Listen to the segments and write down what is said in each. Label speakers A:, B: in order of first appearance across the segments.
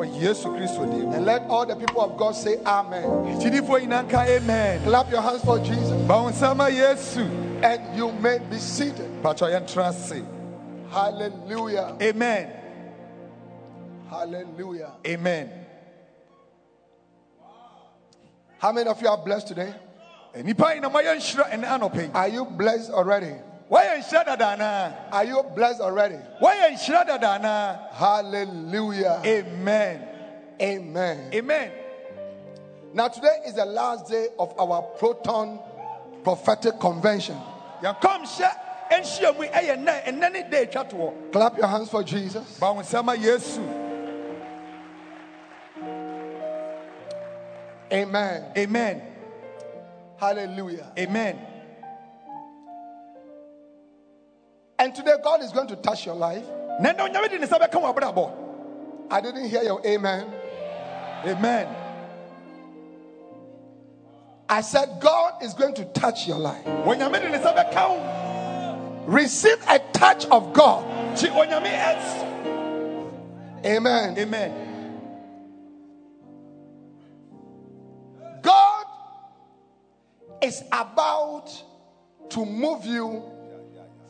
A: Ɛwɔ yesu kristo dim
B: And let all the people of God say amen.
A: gyidifoɔ nyinaa nka amen
B: Clap your hands for Jesus.
A: ba wo yesu
B: And you may be seated.
A: patɔ yɛntena ase
B: Hallelujah.
A: amen
B: Hallelujah.
A: amen
B: How many of you are blessed today?
A: Eh, nnipa nyina ma yɛnhyira ɛne anɔpɛ yi
B: Are you blessed already?
A: Nhyira dada anaa
B: Are you blessed already?
A: nhyira dada anaa
B: Hallelujah.
A: amen
B: Amen.
A: amen
B: Now, today is the last day of our Proton Prophetic Convention.
A: yɛnkɔm hyɛ ɛnhyia mu yi ɛyɛ nnɛ ɛnnɛ ne da atwa toɔ
B: Clap your hands for Jesus.
A: ba wo yesu
B: Amen.
A: amen
B: Hallelujah.
A: amen
B: And today, God is going to touch your life.
A: na ɛnɛ onyame de ne nsa bɛka wɔ abrabɔ
B: I didn't hear your amen.
A: amen
B: I said, God is going to touch your life.
A: onyame de ne nsa bɛka wo
B: Receive a touch of God.
A: gye onyame ɛs
B: Amen.
A: amen
B: God is about to move you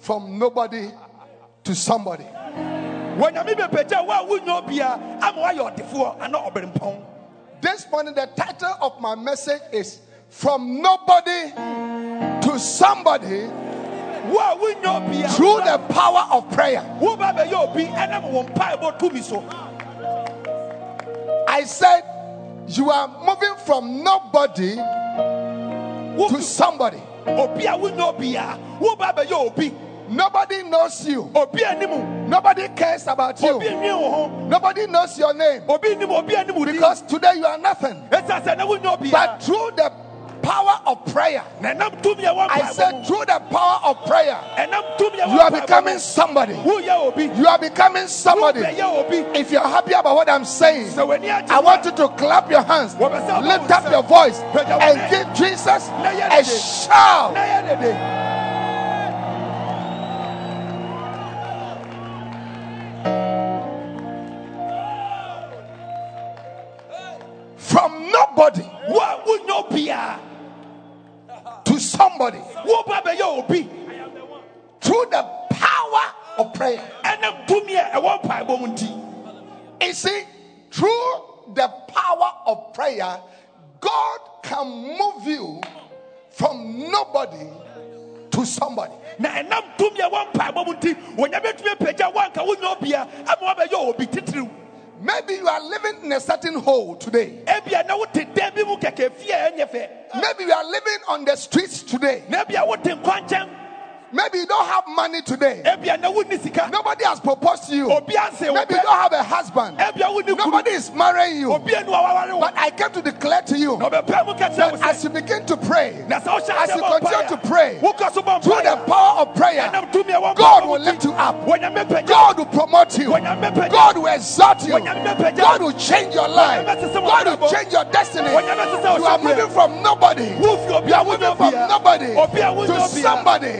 B: from nobody to somebody.
A: wɔnyame bɛpagya wo a wonyɛ obia ama woayɛ ɔdefoɔ ana ɔberempɔn
B: This morning, the title of my message is From Nobody to Somebody
A: wo a wonyɛ obia
B: Through the Power of Prayer.
A: woba bɛyɛ obi ɛnam wɔ mpaebɔ tumi so
B: I said, You are moving from nobody to somebody.
A: Obi a wonyɛ obia woba bɛyɛ obi
B: Nobody knows you, nobody cares about you,
A: nwie wo ho.
B: Nobody knows your name.
A: Obi nim obi anim
B: because today you are nothing.
A: ɛsiane sɛ na wonyɛ obia
B: But through the power of prayer,
A: na ɛnam tumi a ɛwɔ
B: I said, through the power of prayer,
A: ɛnam tumi a ɛwɔ
B: you are becoming somebody. You are becoming somebody. If you're happy about what I'm saying,
A: sɛ w'ani agye
B: I want you to clap your hands, lift up your voice, and give Jesus a shout. Prayer.
A: ɛnam tumi a ɛwɔ mpaebɔ mu nti
B: You see, through the power of prayer, God can move you from nobody to somebody.
A: na ɛnam tumi a ɛwɔ mpaebɔ mu nti wɔnya bɛtumi apagya wo anka wonyɛ obia ama woabɛyɛ obi titiriw
B: Maybe you are living in a certain hole today.
A: ebia na wote dan bi mu kɛkɛ fie a ɛnyɛ fɛ
B: Maybe you are living on the streets today. Maybe you don't have money today.
A: ebia na wonni sika
B: Nobody has proposed to you.
A: obi anse wo
B: Maybe you don't have a husband.
A: ebia wonni kunu
B: Nobody is marrying you.
A: obi anu awaware wo
B: But I came to declare to you
A: na ɔbɛpɛ mu ka kyerɛ
B: that as you begin to pray,
A: na sɛ wohyɛ
B: as you continue to pray,
A: wokɔ so bɔ
B: through the power of prayer,
A: ɛnam tumi a ɛwɔ
B: God will lift you up. God will promote you. God will exalt you. God will change your life. God will change your destiny.
A: wɔnya bɛsɛ sɛ
B: You are moving from nobody. You are moving from nobody
A: obi a wonyɛ
B: to somebody.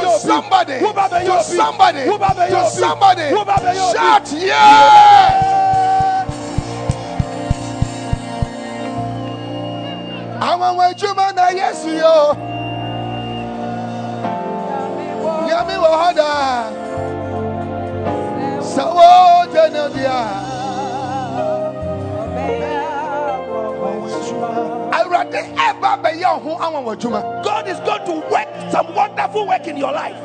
B: To somebody. To somebody. To somebody.
A: woba bɛyɛ obi
B: Shout yeah! Àwọn ọmọ ìjùmọ̀ náà Yẹ́sù yóò. Yẹ́mi wọ̀ họ́dà. Sọ̀wọ́ jẹ́ nàbíà. Awurade ɛba bɛyɛ ɔho anwanwa adwuma.
A: God is going to work some wonderful work in your life.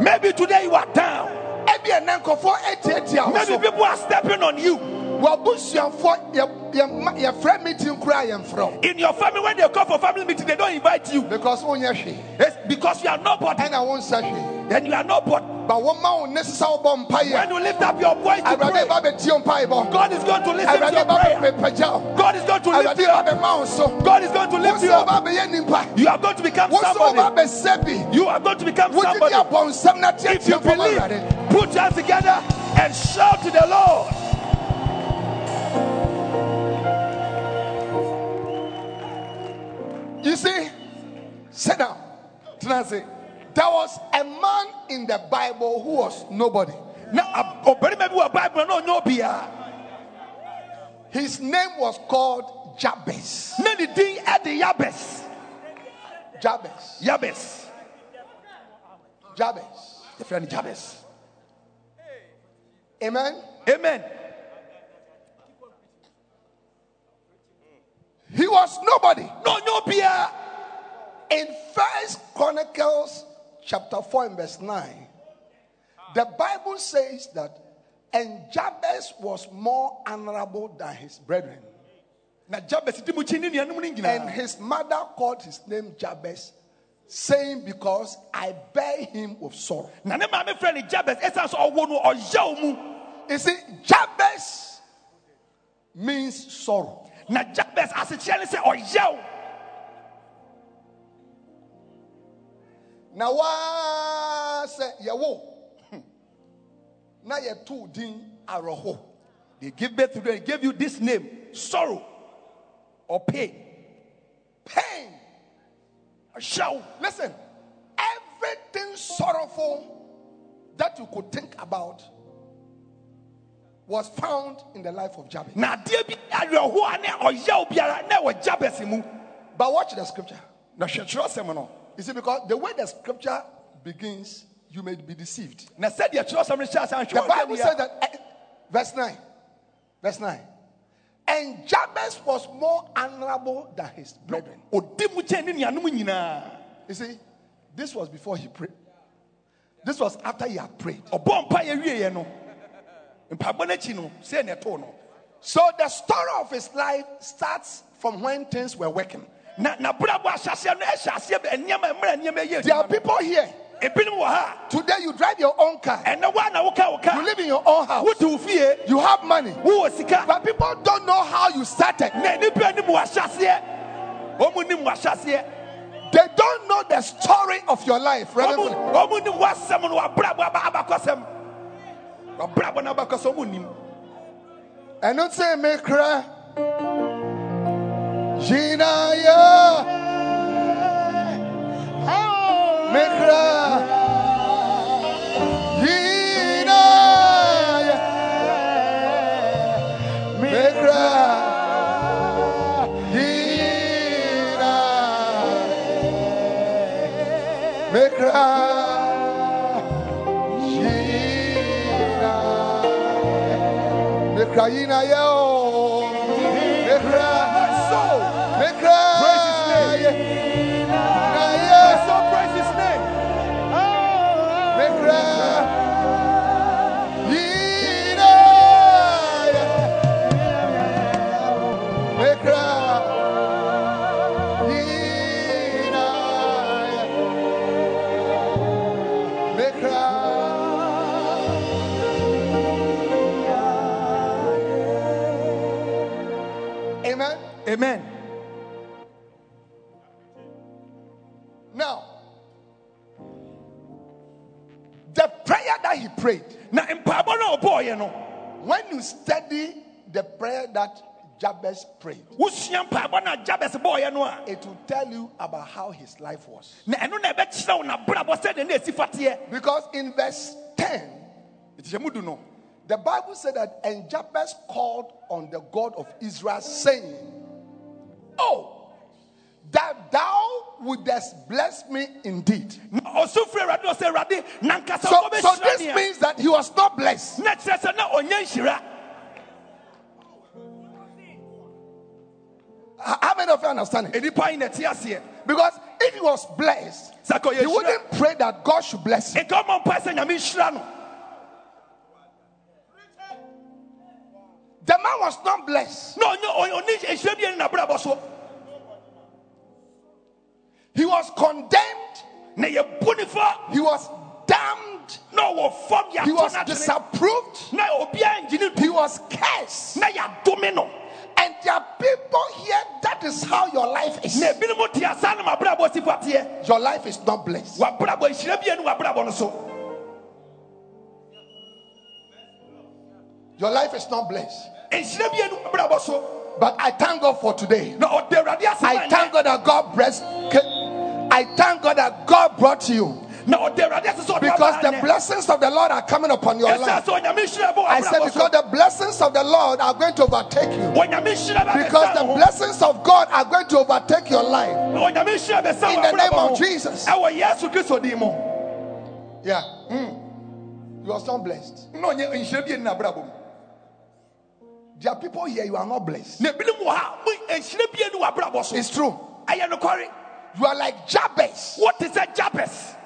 A: Maybe today you are down. Maybe people are stepping on you.
B: W'abusuafoɔ yɛ yɛ ma yɛfrɛ meeting koraa yɛmfrɛ wo.
A: In your family, when they call for family meeting, they don't invite you.
B: Because.
A: It's because you are nobody.
B: Ɛna wo nsa hwee.
A: Then you are nobody.
B: Ba wɔma wo nne sisa wobɔ
A: When you lift up your voice to pray,
B: ba bɛtie mpaebɔ.
A: God is going to listen to your prayer. God is going to lift you up.
B: bɛma wo so.
A: God is going to lift you up.
B: woba bɛyɛ nipa.
A: You are going to become
B: Wo sɛ woba
A: somebody. You are going to become somebody.
B: di abɔnsɛm na
A: If you believe, put your hands together and shout to the Lord.
B: Sit down. Tenase. There was a man in the Bible who was nobody.
A: Now, ɔbarima bi wɔ Bible ɔnyɛ obiara.
B: His name was called Jabez.
A: Na ne din ɛde Yabes.
B: Jabez. Jabez.
A: Yɛfrɛ no Jabes.
B: Amen.
A: Amen.
B: He was nobody.
A: Na ɔnyɛ obiara.
B: In First Chronicles chapter 4 and verse 9, the Bible says that and Jabez was more honorable than his brethren.
A: Na Jabes di mu kyi ne nuanom no
B: And his mother called his name Jabez, saying, Because I bear him with sorrow.
A: Na ne maame frɛ no Jabes ɛsiane sɛ ɔwɔ no ɔyaw mu.
B: You see, Jabez means sorrow.
A: Na Jabes asekyerɛ ne sɛ ɔyaw.
B: Now, wa say yawo. Hmm. Na ye two din aroho.
A: They give birth to them. They gave you this name, sorrow or pain.
B: Pain.
A: Ɔyaw.
B: Listen, everything sorrowful that you could think about was found in the life of Jabez.
A: Na adeɛ bi awerɛhoɔ a ne ɔyaw biara na ɛwɔ Jabes mu.
B: But watch the scripture.
A: Na hwɛ Kyerɛwsɛm no.
B: You see, because the way the scripture begins, you may be deceived.
A: Na sɛdeɛ Kyerɛwsɛm no hyɛ ase
B: The Bible said that, eh, verse 9, verse 9, and Jabez was more honorable than his brethren.
A: ɔdi mu kyɛn ne nuanom nyinaa.
B: You see, this was before he prayed. This was after he had prayed.
A: ɔbɔ mpa yɛ wieɛ no mpaebɔ n'akyi no sɛ na ɛtoo no
B: So the story of his life starts from when things were working.
A: Na n'abrabɔ ahyɛseɛ no ɛhyɛ aseɛ bɛ nneɛma mmerɛ nneɛma yɛ
B: There are people here.
A: ebinom wɔ ha
B: Today you drive your own car.
A: ɛnɛ wa na woka wo
B: You live in your own house.
A: wote wo fie
B: You have money. But people don't know how you started.
A: na nipa nim wahyɛseɛ ɔmu nim wahyɛseɛ
B: They don't know the story of your life. Reverend.
A: ɔmu ɔmu nim wasɛm no wabrabɔ aba abakɔsɛm wabrabɔ no abakɔsɛm ɔmu nim
B: And don't say me cry. Jinaya. Me that Jabez prayed,
A: wosua mpaebɔ no a jabes bɔɔyɛ no a
B: it will tell you about how his life was.
A: na ɛno na ɛbɛkyerɛ wo n'abrabɔ sɛdeɛ na ɛsi fateɛ
B: Because in verse 10,
A: ɛtihyɛ du no
B: the Bible said that, and Jabez called on the God of Israel, saying, Oh, that thou wouldest bless me indeed.
A: na ɔso firi awurade ɔsɛ awurade na nkasa
B: So, so this means that he was not blessed. How many of you understand it?
A: Enipa yi na ɛte aseɛ.
B: Because if he was blessed, he wouldn't pray that God should bless him.
A: Nka ɔmɔ mpa sɛ nyame nhyira no.
B: The man was not blessed.
A: Na ɔnyɛ ɔnyɛ ɔne nhyira bi yɛ ne n'abrabɔ so.
B: He was condemned.
A: Na yɛ bu ne fa.
B: He was damned.
A: Na ɔwɔ fam yɛ
B: He was disapproved.
A: Na obiara ngyi ne
B: He was cursed.
A: Na yɛadome no.
B: And there are people here, that is how your life is.
A: Na ebinom te asa na m'abrabɔ si fa teɛ.
B: Your life is not blessed.
A: W'abrabɔ nhyira bi yɛ ne w'abrabɔ no so.
B: Your life is not blessed.
A: Nhyira bi yɛ ne w'abrabɔ so.
B: But I thank God for today.
A: Na ɔde Awurade ase ma
B: I thank God that God blessed. I thank God that God brought you.
A: Na ɔde Awurade ase
B: Because the blessings of the Lord are coming upon your life.
A: sɛ onyame nhyira bɔ
B: I said, because the blessings of the Lord are going to overtake you.
A: Onyame nhyira bɛ
B: Because the blessings of God are going to overtake your life.
A: Onyame nhyira bɛsa
B: In the name of. Jesus.
A: Ɛwɔ Yesu Kristo din mu.
B: Yeah. Hmm. You are not blessed.
A: Na ɔnyɛ nhyira bi yɛ ne n'abrabɔ mu.
B: There are people here, you are not blessed.
A: Na ebinom wɔ ha, mo nhyira bi yɛ ne w'abrabɔ so.
B: It's true. You are like Jabez,
A: What is a Jabez?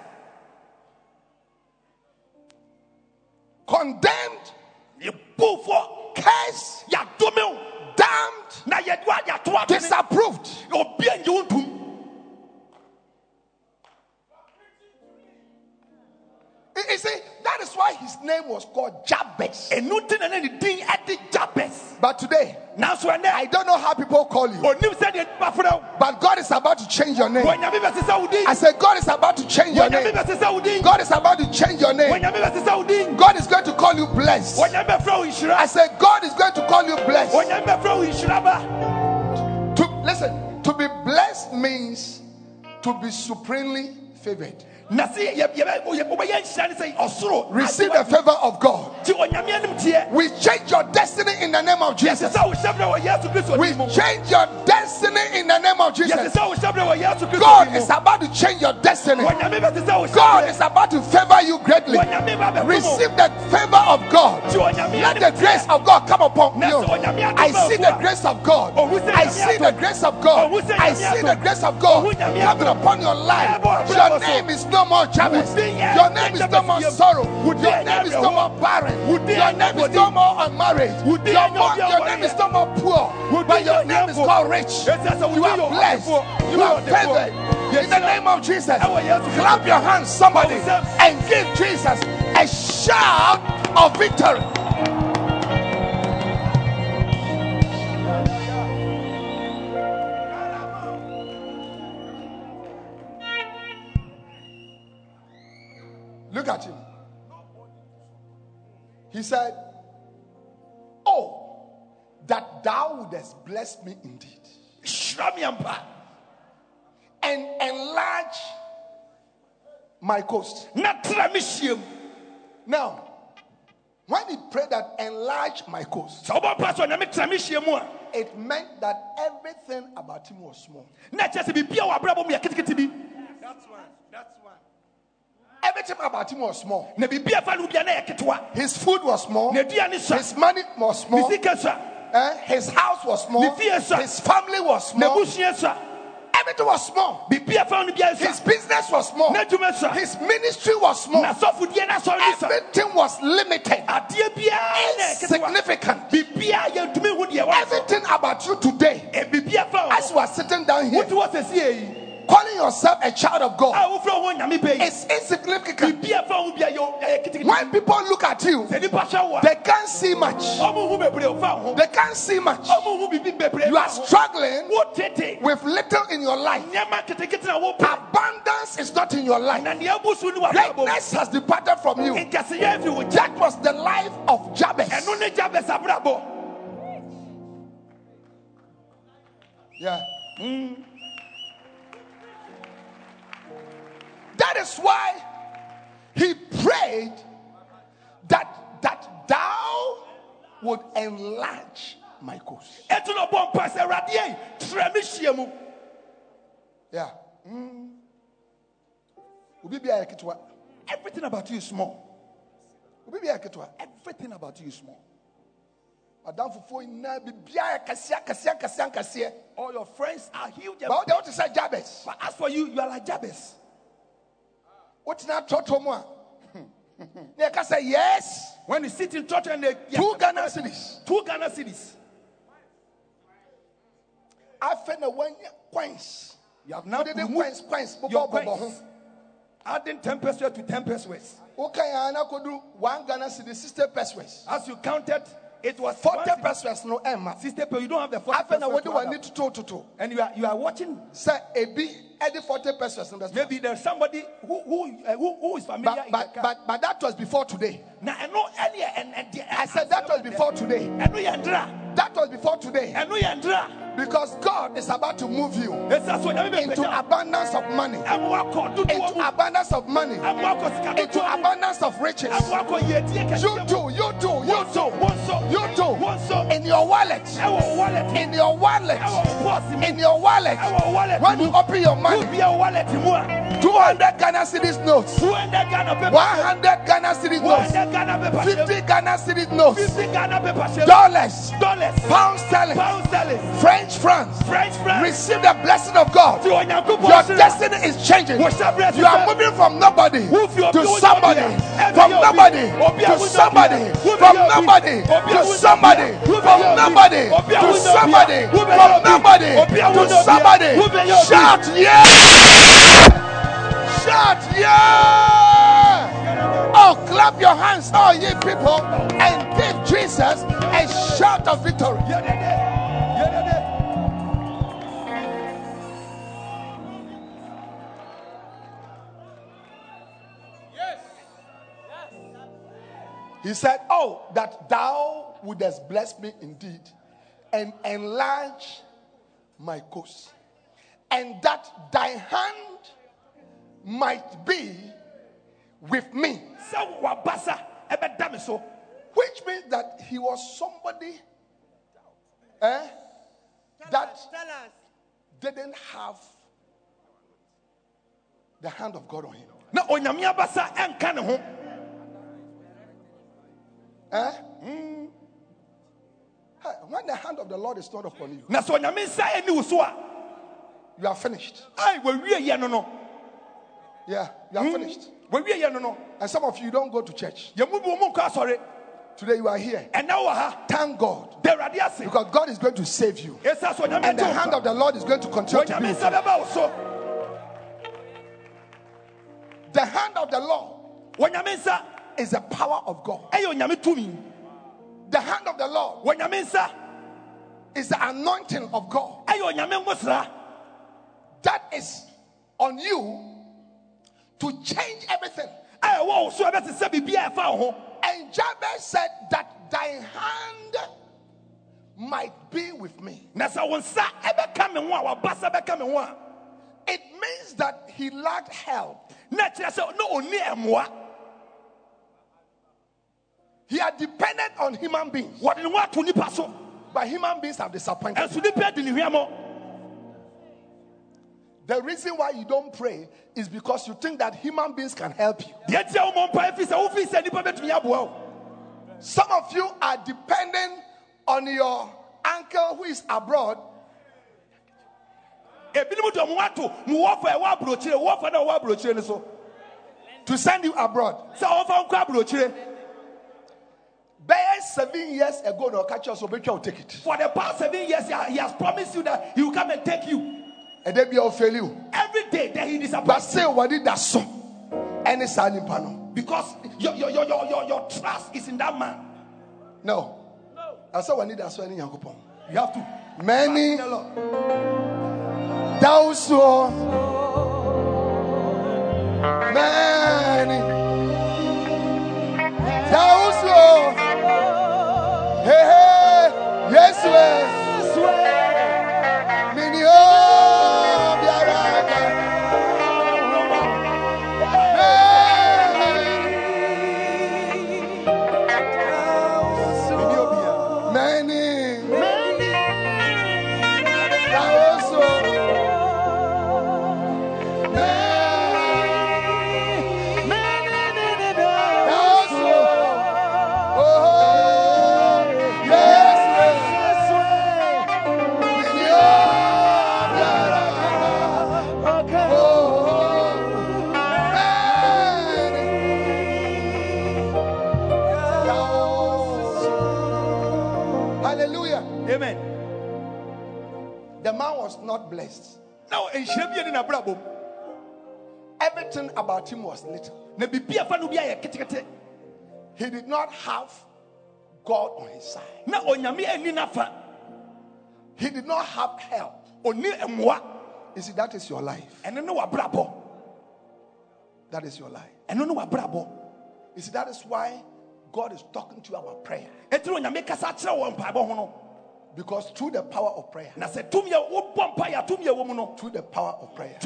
B: Condemned,
A: Yɛbufo,
B: cursed,
A: yɛadome wo,
B: damned,
A: na yɛde wo ayɛto atene.
B: disapproved.
A: Obi angye wo ntom.
B: You you see, that is why his name was called Jabez.
A: Ɛno nti na ne ne din ɛde Jabez.
B: But today,
A: now,
B: I don't know how people call you,
A: onim sɛdeɛ nipa frɛ wo.
B: but God is about to change your name.
A: Onyame bɛsesa wo din.
B: I said, God is about to change your name.
A: bɛsesa wo din.
B: God is about to change your name. God is going to call you blessed.
A: Onyame bɛfrɛ wo
B: I said, God is going to call you blessed.
A: Onyame bɛfrɛ wo nhyira ba.
B: To listen, to be blessed means to be supremely favored.
A: Na sɛ yɛ- yɛbɛ- yɛ- wobɛyɛ nhyira ne sɛ ɔsoro.
B: Receive the favor of God.
A: Nti onyame anim teɛ.
B: We change your destiny in the name of Jesus.
A: Yɛsesa wo hyɛbrɛ wɔ Yesu Kristo
B: We change your destiny in the name of Jesus.
A: Yɛsesa wo hyɛbrɛ wɔ Yesu Kristo
B: God is about to change your destiny.
A: Onyame bɛsesa wo
B: God is about to favor you greatly.
A: Onyame ba bɛfom wo.
B: Receive the favor of God. Let the grace of God come upon you.
A: sɛ onyame adom
B: I see the grace of God. I see the grace of God. I see the grace of God coming upon your life. Your name is no more.
A: Wo din yɛ
B: Your name is no more sorrow. Your name is no more barren. Your name is no more unmarried. Your,
A: yɛ
B: mo-
A: nyabɔdi
B: your
A: ɔwɔ
B: name is no more poor. But your name is called rich.
A: Ɛsɛ sɛ wo
B: You are blessed. You are favored. In the name of Jesus.
A: Ɛwɔ Yesu Kristo
B: Clap your hands, somebody, and give Jesus a shout of victory. Look at him. He said, Oh, that thou wouldest bless me indeed
A: Hyira me ampa.
B: and enlarge my coast.
A: Na tena me hyia mu.
B: Now, when he prayed that enlarge my coast,
A: Sɛ wobɔ mpa so onyame tena me hyia mu a,
B: it meant that everything about him was small.
A: na kyerɛ sɛ biribia wɔ abrabɔ mu yɛ ketekete bi.
B: Everything about him was small.
A: Na biribia fa no bia na yɛ ketewa.
B: His food was small.
A: Na aduane sua.
B: His money was small. Eh, His house was small.
A: Ne fie sua.
B: His family was small. Everything was small.
A: Biribia fa no
B: His business was small.
A: Na adwuma sua.
B: His ministry was small.
A: Na sɔfodie na asɔre ne sua.
B: Everything was limited.
A: Adeɛ biara na yɛ ketewa.
B: Insignificant.
A: Biribia yɛntumi hu deɛ wɔn.
B: Everything about you today,
A: E wo.
B: as you are sitting down here,
A: Wotu wɔ sɛsie yi.
B: calling yourself a child of God,
A: wofrɛ wo nyame bɛ yi.
B: is insignificant.
A: Biribia fa wo bia yɛ ɛyɛ ketekete.
B: When people look at you,
A: Sɛ nipa hwɛ wo a,
B: they can't see much.
A: ɔmo hu bebree ɔfa wo ho.
B: They can't see much.
A: ɔmo hu biribi.
B: You are struggling with little in your life.
A: Nneɛma ketekete na wopɛ.
B: Abundance is not in your life.
A: Na nea abu so ne w'abrabɔ mu.
B: Greatness has departed from you.
A: Nkɛseyɛ afi wo nkyɛn.
B: That was the life of Jabez.
A: Ɛno ne
B: That is why he prayed that that thou would enlarge my coast.
A: Ɛtu na ɔbɔ mpa sɛ Awurade yi, trɛ me hyia mu.
B: Yeah. Mm. Obi biara yɛ ketewa. Everything about you is small. Obi biara yɛ ketewa. Everything about you is small. adamfofoɔ nyinaa biribiara yɛ kɛseɛ kɛseɛ kɛseɛ kɛseɛ
A: All your friends are huge. and-
B: ba wode wote sɛ jabes
A: But as for you, you are like Jabez.
B: Wotena trɔtrɔ mu a na yɛka sɛ yes.
A: When you sit in church and they
B: two ghana cedis.
A: Two Ghana cedis,
B: afei na woanya coins
A: you have now removed
B: coins coins
A: your coins, adding ten pesewas to ten pesewas.
B: woka yɛa could do one ghana cedi sixty pesewas
A: As you counted, it was 40
B: pesewas no ɛma
A: Sister, you don't have the forty
B: afei na
A: pesewas
B: wode
A: to add
B: w'ani
A: up.
B: totototo
A: and you are you are watching.
B: ebi ɛde forty pesewas no bɛsɔ
A: Maybe there's somebody who who uh, who, who is familiar.
B: but but, but but that was before today.
A: Now I know earlier and, and
B: I said that was before today.
A: And we andra,
B: that was before today.
A: And we andra.
B: because God is about to move you
A: It's as when you
B: into abundance of money. Into abundance of money. Into abundance of riches. You too you too you too you too in your wallet. In your wallet. In your wallet. When you open your money. 200 Ghana cedis notes. 100 Ghana cedis notes. 50 Ghana cedis notes. Dollars pound sterling French francs
A: French friends,
B: receive the blessing of God. Your destiny is changing. You are moving from nobody to somebody. from nobody to somebody. From nobody to somebody. From nobody to somebody. From nobody to somebody. Shout yeah shout yeah oh clap your hands all ye people and give Jesus a shout of victory. He said, Oh, that thou wouldest bless me indeed and enlarge my coast, and that thy hand might be with me.
A: sɛ wabasa ɛbɛda me so
B: Which means that he was somebody eh, that didn't have the hand of God on him.
A: na onyame abasa ɛnka ne ho
B: Eh? Hey, When the hand of the Lord is not upon you,
A: na sɛ onyame nsa ɛni wo so a
B: you are finished.
A: ai wawie yɛ no no
B: Yeah, you are finished.
A: wawie yɛ no no
B: And some of you don't go to church.
A: yɛmu bi wɔn nkɔ asɔre
B: Today you are here.
A: And now
B: Thank God.
A: da awurade ase
B: Because God is going to save you. And the hand of the Lord is going to continue to be
A: onyame
B: with
A: nsa
B: you.
A: bɛba wo so
B: The hand of the Lord is the power of God.
A: ɛyɛ onyame tumi
B: The hand of the Lord is the anointing of God
A: ɛyɛ onyame ngosra
B: that is on you to change everything.
A: Eh, ho
B: And Jabez said that thy hand might be with me. It means that he lacked help. He had depended on human beings, but human beings have disappointed.
A: ɛnso
B: The reason why you don't pray is because you think that human beings can help you.
A: deɛ ntia wo mmɔ mpa ɛfiri sɛ wofii sɛ nnipa bɛtumi aboa wo
B: Some of you are depending on your uncle who is abroad
A: ebinom de ɔmo ato mo wɔfa ɛwɔ aburokyire wɔfa na ɔwɔ aburokyire no so
B: to send you abroad.
A: sɛ ɔmfa nkɔ aburokyire
B: Bare seven years ago, no catch us, obey take ticket.
A: for the past seven years he has promised you that he will come and take you
B: Be all fail you.
A: every day that he
B: say what did that so? Any signing panel?
A: because your, your, your, your, your, trust is in that man
B: No. I said, when did that so any yankopon?
A: you have to
B: Many
A: Lord.
B: those many Everything about him was little.
A: na biribi a fa no bi ayɛ ketekete
B: He did not have God on his side.
A: na onyame ani nafa
B: He did not have help. You see, that is your life.
A: ɛno ne wabrabɔ
B: That is your life.
A: ɛno ne wabrabɔ
B: You see, that is why God is talking to you about prayer.
A: ɛtiri onyame kasa kyerɛ wɔ mpaebɔ ho no
B: Because through the power of prayer,
A: na sɛ tumi a wobɔ mpaeɛ a tumi a ɛwɔ mu no
B: through the power of prayer,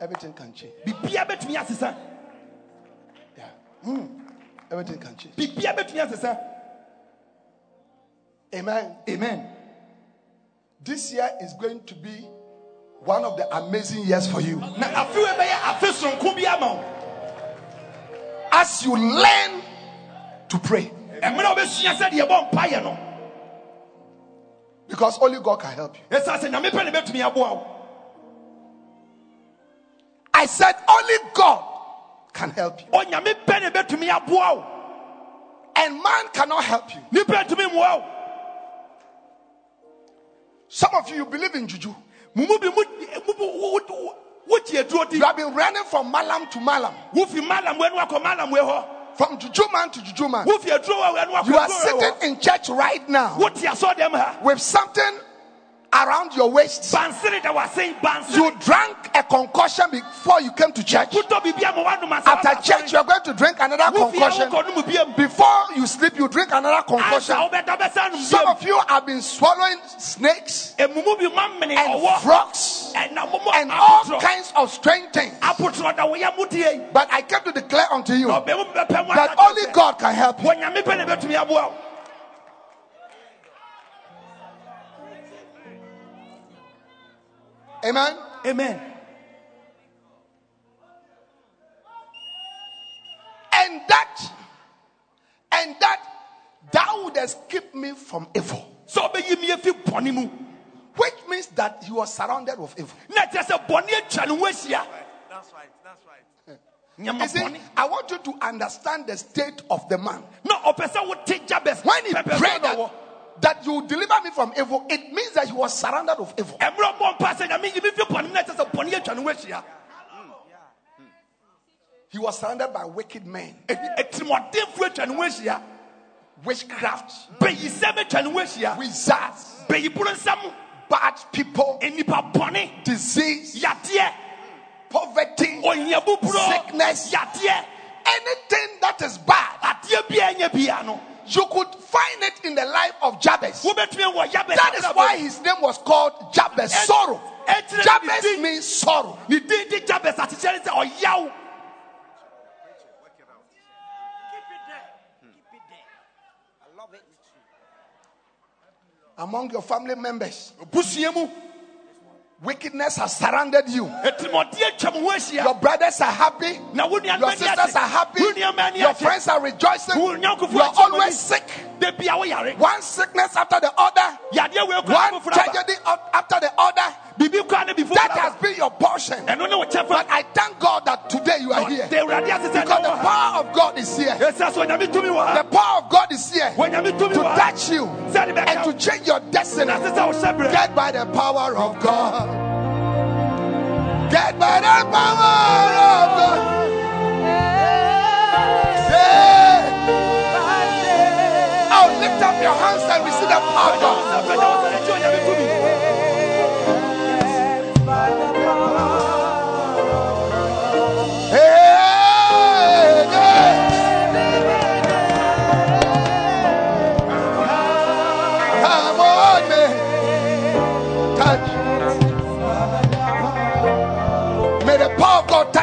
A: tumi a ɛwɔ mpaebɔ mu no
B: everything can change.
A: biribia bɛtumi asesa
B: Yeah. Hmm. Everything can change.
A: biribia bɛtumi asesa
B: Amen.
A: amen
B: This year is going to be one of the amazing years for you.
A: na afe wei bɛyɛ afe sononko bi ama
B: As you learn to pray,
A: ɛmmerɛ a wobɛsua sɛ deɛ ɛbɔ mpaeɛ no
B: because only God can help you.
A: ɛsiane sɛ nyame
B: I said, only God can help you.
A: onyame pɛ ne bɛtumi aboa wo
B: And man cannot help you.
A: nipa ntumi mmoa wo
B: Some of you, you believe in juju. You have been running from malam to malam,
A: wofi malam wei no akɔ malam wei hɔ
B: from juju man to juju man.
A: wofi aduro wei no akɔ
B: You are sitting in church right now
A: wote asɔdɛm ha
B: with something around your waist.
A: bansere da wasen bansere
B: You drank a concussion before you came to church.
A: wotɔ biribi ama woanom asa
B: After church, you are going to drink another concoction.
A: wokɔ no mu biam
B: Before you sleep, you drink another
A: ansa
B: concoction.
A: wobɛda bɛsa nom
B: Some of you have been swallowing snakes
A: emumu bi ma mene
B: and frogs and all kinds of strange things.
A: apotorɔ da woyɛ mudie
B: But I came to declare unto you
A: na ɔbɛmu bɛpɛ mu
B: that only God can help you. Amen.
A: amen
B: And that, and that thou wouldest keep me from evil.
A: sɛ ɔbɛyi mi efi bɔne mu
B: Which means that he was surrounded with evil.
A: na kyerɛ sɛ bɔne atwa ne
C: That's right. That's right.
B: You see, I want you to understand the state of the man.
A: na ɔpɛ sɛ wote Jabes
B: When he
A: pɛpɛ
B: prayed
A: sɛ
B: that, that you deliver me from evil, it means that he was surrounded with evil.
A: ɛmmerɛ bɔ mpa sɛ nyame yi mi fi bɔne mu na kyerɛ sɛ bɔne atwa ne ho ahyia.
B: He was surrounded by wicked men,
A: etirimɔdenfo atwa ne ho ahyia.
B: Witchcraft,
A: bɛyisɛm atwa ne ho ahyia.
B: Wizards, bad people, disease, poverty, sickness, anything that is bad.
A: Adeɛ bia nyɛ bia no
B: You could find it in the life of Jabez. That is why his name was called Jabez, sorrow. Jabez means sorrow.
A: ne din de Jabes akyekyɛ ne sɛ ɔyaw
B: Among your family members, wickedness has surrounded you.
A: etirimɔden atwa mo ho ahyia
B: Your brothers are happy. Your sisters are happy.
A: wo nnuama ani
B: Your friends are rejoicing. You are always sick.
A: Da bia woyare
B: One sickness after the other.
A: yadeɛ wei kora
B: One tragedy after the other.
A: biribi kora ne bi
B: That has been your portion.
A: ɛno ne wo kyɛfa
B: But I thank God that today you are here.
A: de awurade ase sɛ
B: Because the power of God is here.
A: ɛsia so onyame tumi wɔ
B: The power of God is here to touch you and to change your destiny.
A: na sɛ sɛ wohyɛ berɛ
B: Get by the power of God. Get by the power of God. Yeah. Up your hands and receive the power. Of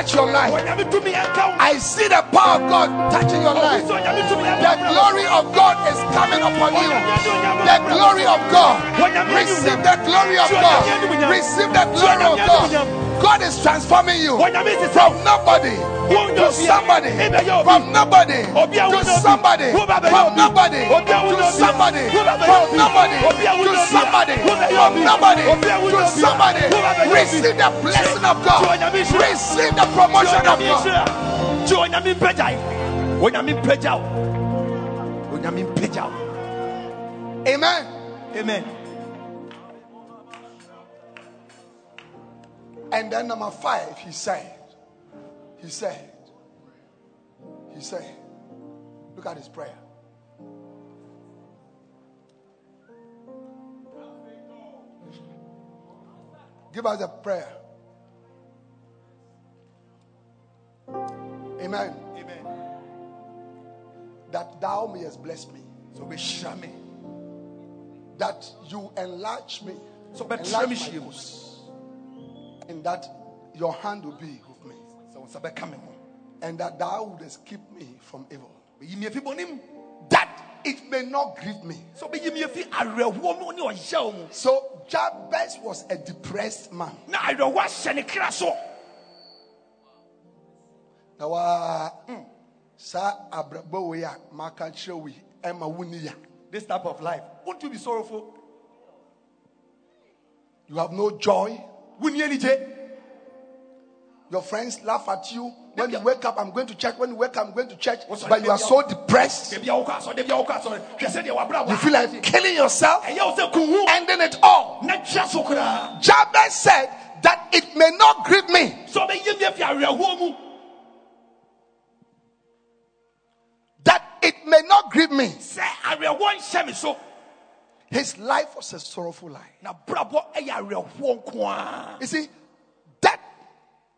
B: touch your life.
A: onyame tumi ɛnka wo
B: I see the power of God touching your life.
A: sɛ onyame tumi ɛnka
B: The glory of God is coming upon you. The glory of God. Receive the glory of God. Receive the glory of God. God is transforming you.
A: Onyame sɛ sɛ
B: from nobody to somebody. From nobody to somebody. From nobody to somebody. From nobody to somebody. From nobody to somebody. Receive the blessing of God. Receive the promotion of God.
A: nti onyame
B: And then number five, he said, he said, he said, look at his prayer. Give us a prayer. Amen.
A: Amen.
B: That thou mayest bless me.
A: So be shame.
B: That you enlarge me.
A: So be
B: enlarge my And that your hand will be with me. And that thou wouldest keep me from evil. That it may not grieve me.
A: So
B: Jabez was a depressed man. Hmm, ya
A: This type of life. Won't you be sorrowful?
B: you have no joy. Your friends laugh at you. When you wake up i'm going to church. When you wake up i'm going to church. But you are so depressed.
A: Debi a wokɔ asɔ, debi a wokɔ asɔ. Hwɛ sɛ deɛ wabra
B: you feel like killing yourself. Ending it all.
A: Na twa so koraa.
B: jabez said that it may not grieve me.
A: So be yimi efi arewo mu.
B: that it may not grieve me
A: Sɛ arewo nhyɛ me so.
B: His life was a sorrowful life
A: Na brabɔ ɛyɛ arewo nko ara.
B: you see that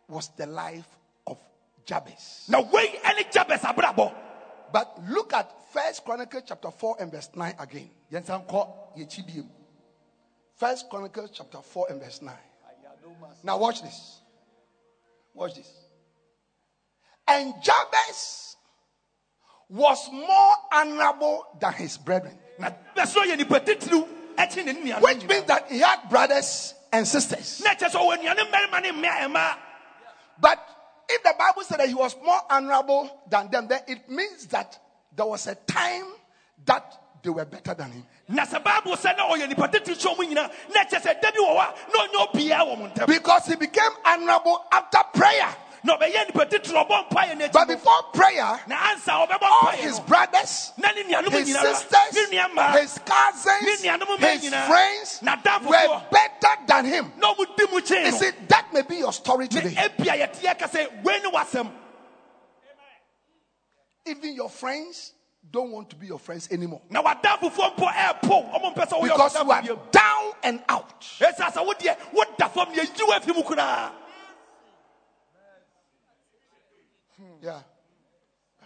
B: was the life of jabez
A: Now, wei ɛne Jabez abrabɔ.
B: but look at first chronicle chapter 4 and verse 9 again
A: Yɛnsa nkɔ yɛkyi biem.
B: First Chronicles chapter 4 and verse 9. Now watch this. Watch this. And Jabez was more honorable than his brethren.
A: Na bɛsoro yɛ nipa titiriw ɛkyi ne nuanom
B: Which means that he had brothers and sisters.
A: Na kyerɛ sɛ ɔwɔ nuane mmarima ne mmea mmaa.
B: But if the Bible said that he was more honorable than them, then it means that there was a time that they were better than him.
A: Na sɛ Bible sɛ na ɔyɛ nipa titiriw kyɛn ɔmo nyinaa. Na kyerɛ sɛ da bi wɔ hɔ a na ɔnyɛ obiara wɔ mo ntam.
B: Because he became honorable after prayer.
A: Na ɔbɛyɛ nipa titiriw ɔbɔ mpaeɛ n'akyi
B: But before prayer,
A: Na ansa ɔbɛbɔ
B: all his brothers,
A: Na ne nuanom
B: his sisters, his cousins,
A: Ne nuanom mmaa
B: his friends were better than him.
A: Na ɔmo di mu kyɛn
B: You see, that may be your story today.
A: ebia yɛte yɛka sɛ wei ne wasɛm.
B: Even your friends don't want to be your friends anymore
A: Na wadamfofoɔ mpo ɛɛpo. Ɔmo mpɛ sɛ woyɛ
B: because you are down and out.
A: Ɛsɛ sɛ wodeɛ woda fam ne yɛyi wo afi mu koraa.
B: Yeah.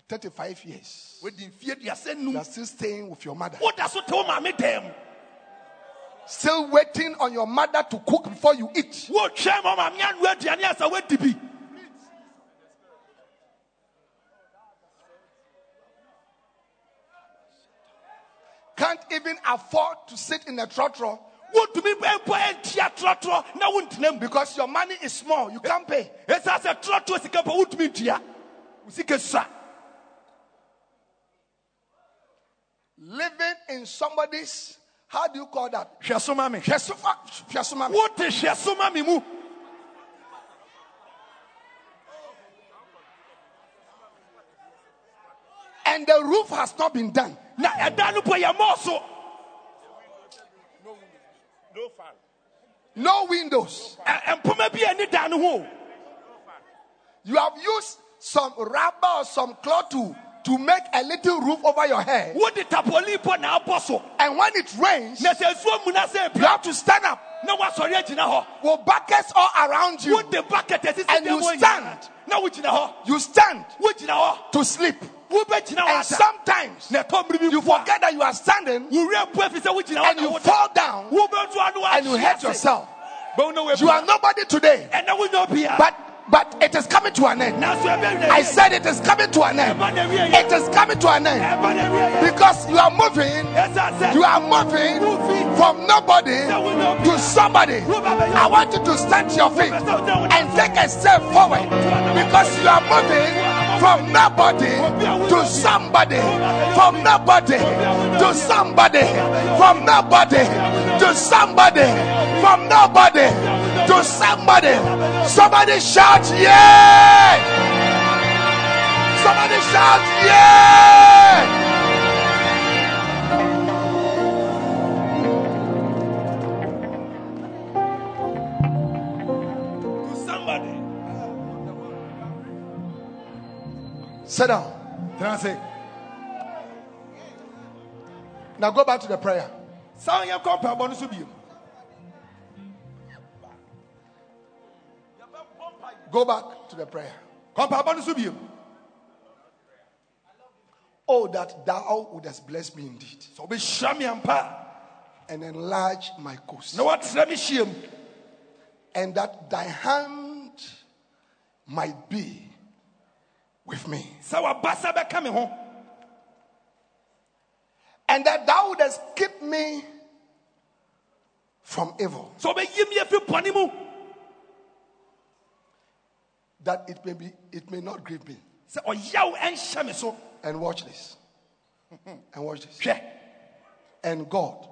B: 35 years.
A: Mfie aduasa
B: You are still staying with your mother.
A: Woda so te wo maame dɛm.
B: Still waiting on your mother to cook before you eat.
A: Wotwɛn ma maame anoa aduane asa woadi bi.
B: Can't even afford to sit in a trotro
A: Wontumi mpo ɛntia trɔtrɔ na wontena mu.
B: because your money is small. You can't pay.
A: Ɛsɛ sɛ trɔtrɔ sika mpo wontumi ntua. Wo sika sua.
B: Living in somebody's, how do you call that?
A: Hwɛ so ma me.
B: Hwɛsoma- hwɛsoma.
A: Wote hwɛ so mu.
B: And the roof has not been done.
A: Na ɛda no po yɛ mɔɔ so.
B: No windows.
A: Ɛ- Mpoma bi a ɛne da no.
B: You have used some rubber or some cloth to, to make a little roof over your head.
A: Wode tapoli po na abɔ so.
B: And when it rains,
A: Na sɛ nsuo mu na sɛ
B: you have to stand up
A: Na wasɔre agyina hɔ.
B: with buckets all around you.
A: Wode bucket ɛsisi
B: And you stand.
A: nyinaa. Na wogyina hɔ.
B: You stand to sleep. And sometimes
A: Na ɛtɔ mmiri bi
B: you forget that you are standing
A: wo werɛ po afi sɛ wogyina hɔ
B: and you fall down and you hurt yourself.
A: Bɛwo na woabu
B: You are nobody today.
A: Ɛnɛ wonya obiara.
B: But but it is coming to an end. I said it is coming to an end. It is coming to an end. Because you are moving You are moving from nobody to somebody. I want you to stand to your feet and take a step forward because you are moving from nobody to somebody. From nobody to somebody. From nobody to somebody. From nobody to somebody. Somebody shout, yeah! Somebody shout, yeah! To somebody, Sit down.
A: Can I say,
B: Now go back to the prayer. Go back to the prayer.
A: no so bio
B: Oh, that thou wouldest bless me indeed.
A: Wobɛhyira me ampa
B: and enlarge my
A: a
B: coast,
A: na woatrɛ me hyia
B: and that thy hand might be with me,
A: sɛ wabasa bɛka me ho
B: and that thou wouldest keep me from evil,
A: sɛ wobɛyi
B: that it may be it may not grieve me.
A: sɛ ɔyaw ɛnhyɛ me so
B: And watch this. And watch this.
A: hwɛ
B: And God,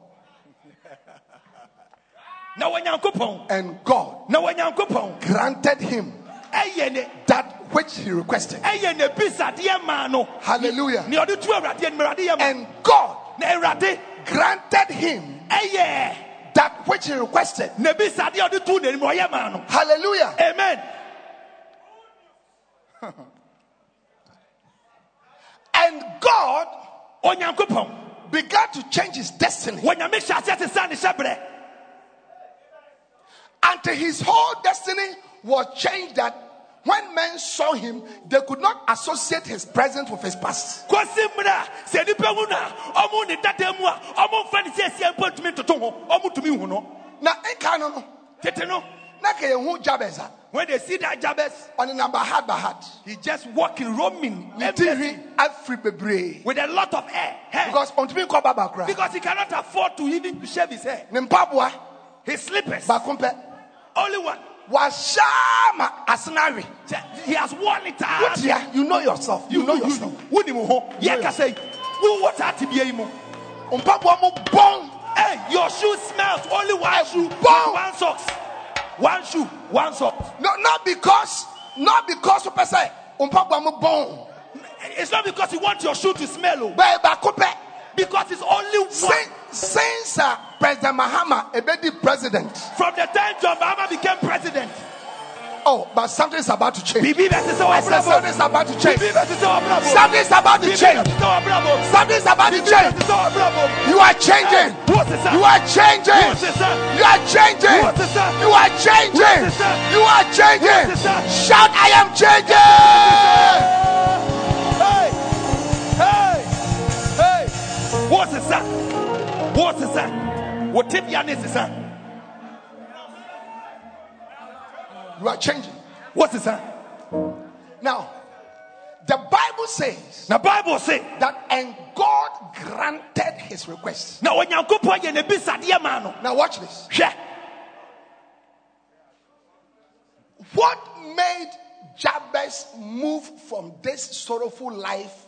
A: na wɔnyankopɔn
B: and God
A: na wɔnyankopɔn
B: granted him that which he requested.
A: ɛyɛ ne bisadeɛ maa no
B: Hallelujah.
A: nea ɔde tu awurade anim awurade yɛ ma
B: And God granted him that which he requested.
A: Hallelujah. bisadeɛ a ɔde tu n'anim ɔyɛ maa no
B: Hallelujah.
A: amen
B: And God began to change his destiny.
A: Wɔnyame hyɛ aseɛ te sa ne hyɛberɛ.
B: Until his whole destiny was changed that when men saw him, they could not associate his presence with his past.
A: kɔsi mmerɛ a sɛ nnipa hu no a ɔmo ne dada mu a ɔmo mfa ne sɛasia mpo ntumi ntoto ho ɔmo tumi hu no
B: Now, in Canon,
A: tete no
B: na ke yehu Jabez a,
A: when they see that Jabez
B: on hard by
A: he just walking roaming
B: Ne
A: aimlessly
B: tiri afri bebree.
A: with a lot of hair, hair.
B: Because ontumi nkɔ baba kora.
A: because he cannot afford to even shave his hair his slippers only one
B: Wahyɛ ma asenare.
A: he has worn it out
B: Wotia, you know yourself. You know yourself.
A: wonim ho yɛ kasa yi wo wɔ saa tebea yi mu
B: Mpaboa mo bɔn.
A: Hey, your shoe smells. Only one shoe,
B: bomb.
A: one socks, one shoe, one socks.
B: No, not because, not because o pɛ sɛ mpaboa mo bɔn.
A: It's not because you want your shoe to smell, oh,
B: Bɛɛ baako pɛ.
A: because it's only one.
B: Since, since uh, President Mahama ebedi president.
A: From the time John Mahama became president,
B: Oh, but something is about to change. I said
A: bravo.
B: something is about to change.
A: Bibi versus our bravo.
B: Something is about to change.
A: versus our bravo.
B: Something is about to change.
A: versus our bravo.
B: You are changing. You are changing.
A: What's the son?
B: You are changing.
A: What's the son?
B: You are changing.
A: What's the son?
B: You are changing.
A: What's the son?
B: Shout, I am changing.
A: Hey, hey, hey. What's the son? What's the son? What tip ya
B: You are changing.
A: What's the son?
B: Now, the Bible says
A: Now Bible say.
B: that and God granted his request.
A: na onyankopɔn yɛ ne bisadeɛ maa no
B: Now watch this.
A: hwɛ
B: What made Jabez move from this sorrowful life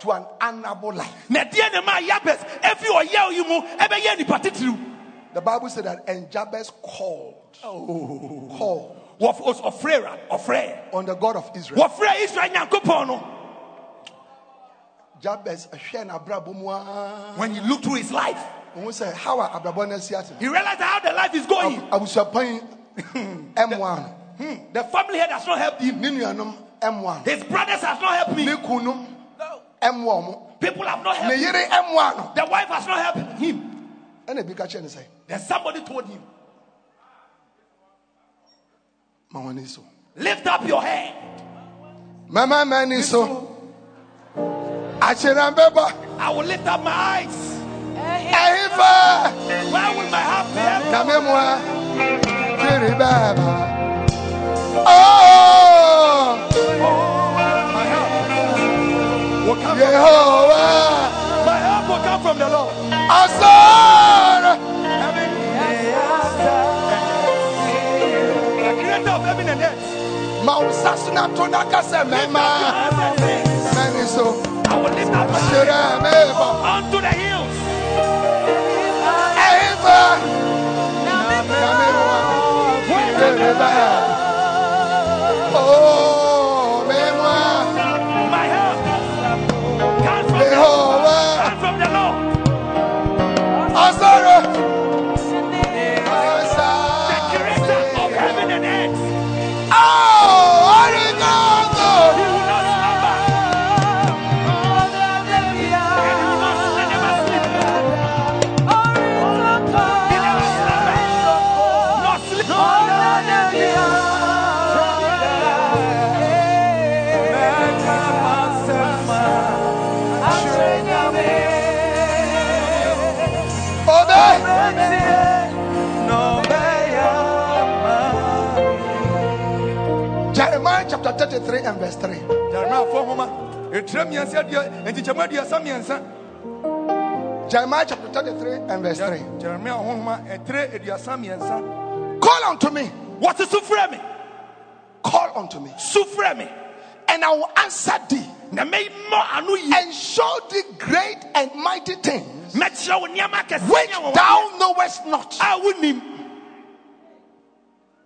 B: to an honorable life?
A: na deɛ ne ma yabes efi ɔyɛw yi mu ɛbɛyɛ nipa titiriw
B: The Bible said that and Jabez called, Oh. called
A: Wɔf- os- ɔfrɛ ra ɔfrɛ
B: on the God of Israel.
A: wɔfrɛ israel nyankopɔn no
B: Jabez ɛhwɛ n'abrabɔ mu ara.
A: when you look through his life
B: Ohun sɛ how a abrabɔ no asi ate.
A: he realized how the life is going
B: Abusuapan ɛmoa no.
A: Hmm, the family does not helped him
B: Ne nuanom ɛmoa no.
A: his brothers has not helped me
B: kunum ɛmoa ɔmo.
A: people have not helped him
B: yere ɛmoa no.
A: the wife has not helped him
B: Ɛna ebi ka kyerɛ ne
A: then somebody told him
B: ma wɔn ani so.
A: Lift up your head
B: Mama ma ani so. Akyerɛ
A: i will lift up my eyes
B: Ɛhifa.
A: where will my heart be
B: Nyame mua. Kiri bɛɛba. Oh, oh
A: my help will come
B: Yehovah. Na to na ka sɛ mɛma. Ma ani so.
A: I will lift up my
B: bɛɛba.
A: unto the hills.
B: Mua. Oh,
A: and
B: verse 3.
A: jeremiafoɔ nhoma ɛtire mmiɛnsa aduɔ nkyekyɛmu
B: Jeremiah chapter 33 and verse 3.
A: jeremia honhoma ɛtire aduasa
B: Call unto me,
A: wɔte so me?
B: Call unto me,
A: me.
B: And I will answer thee.
A: Na mɛmmɔ ano yie.
B: And show thee great and mighty things
A: mɛkyerɛ wo nneɛma akɛseɛ
B: which thou knowest not.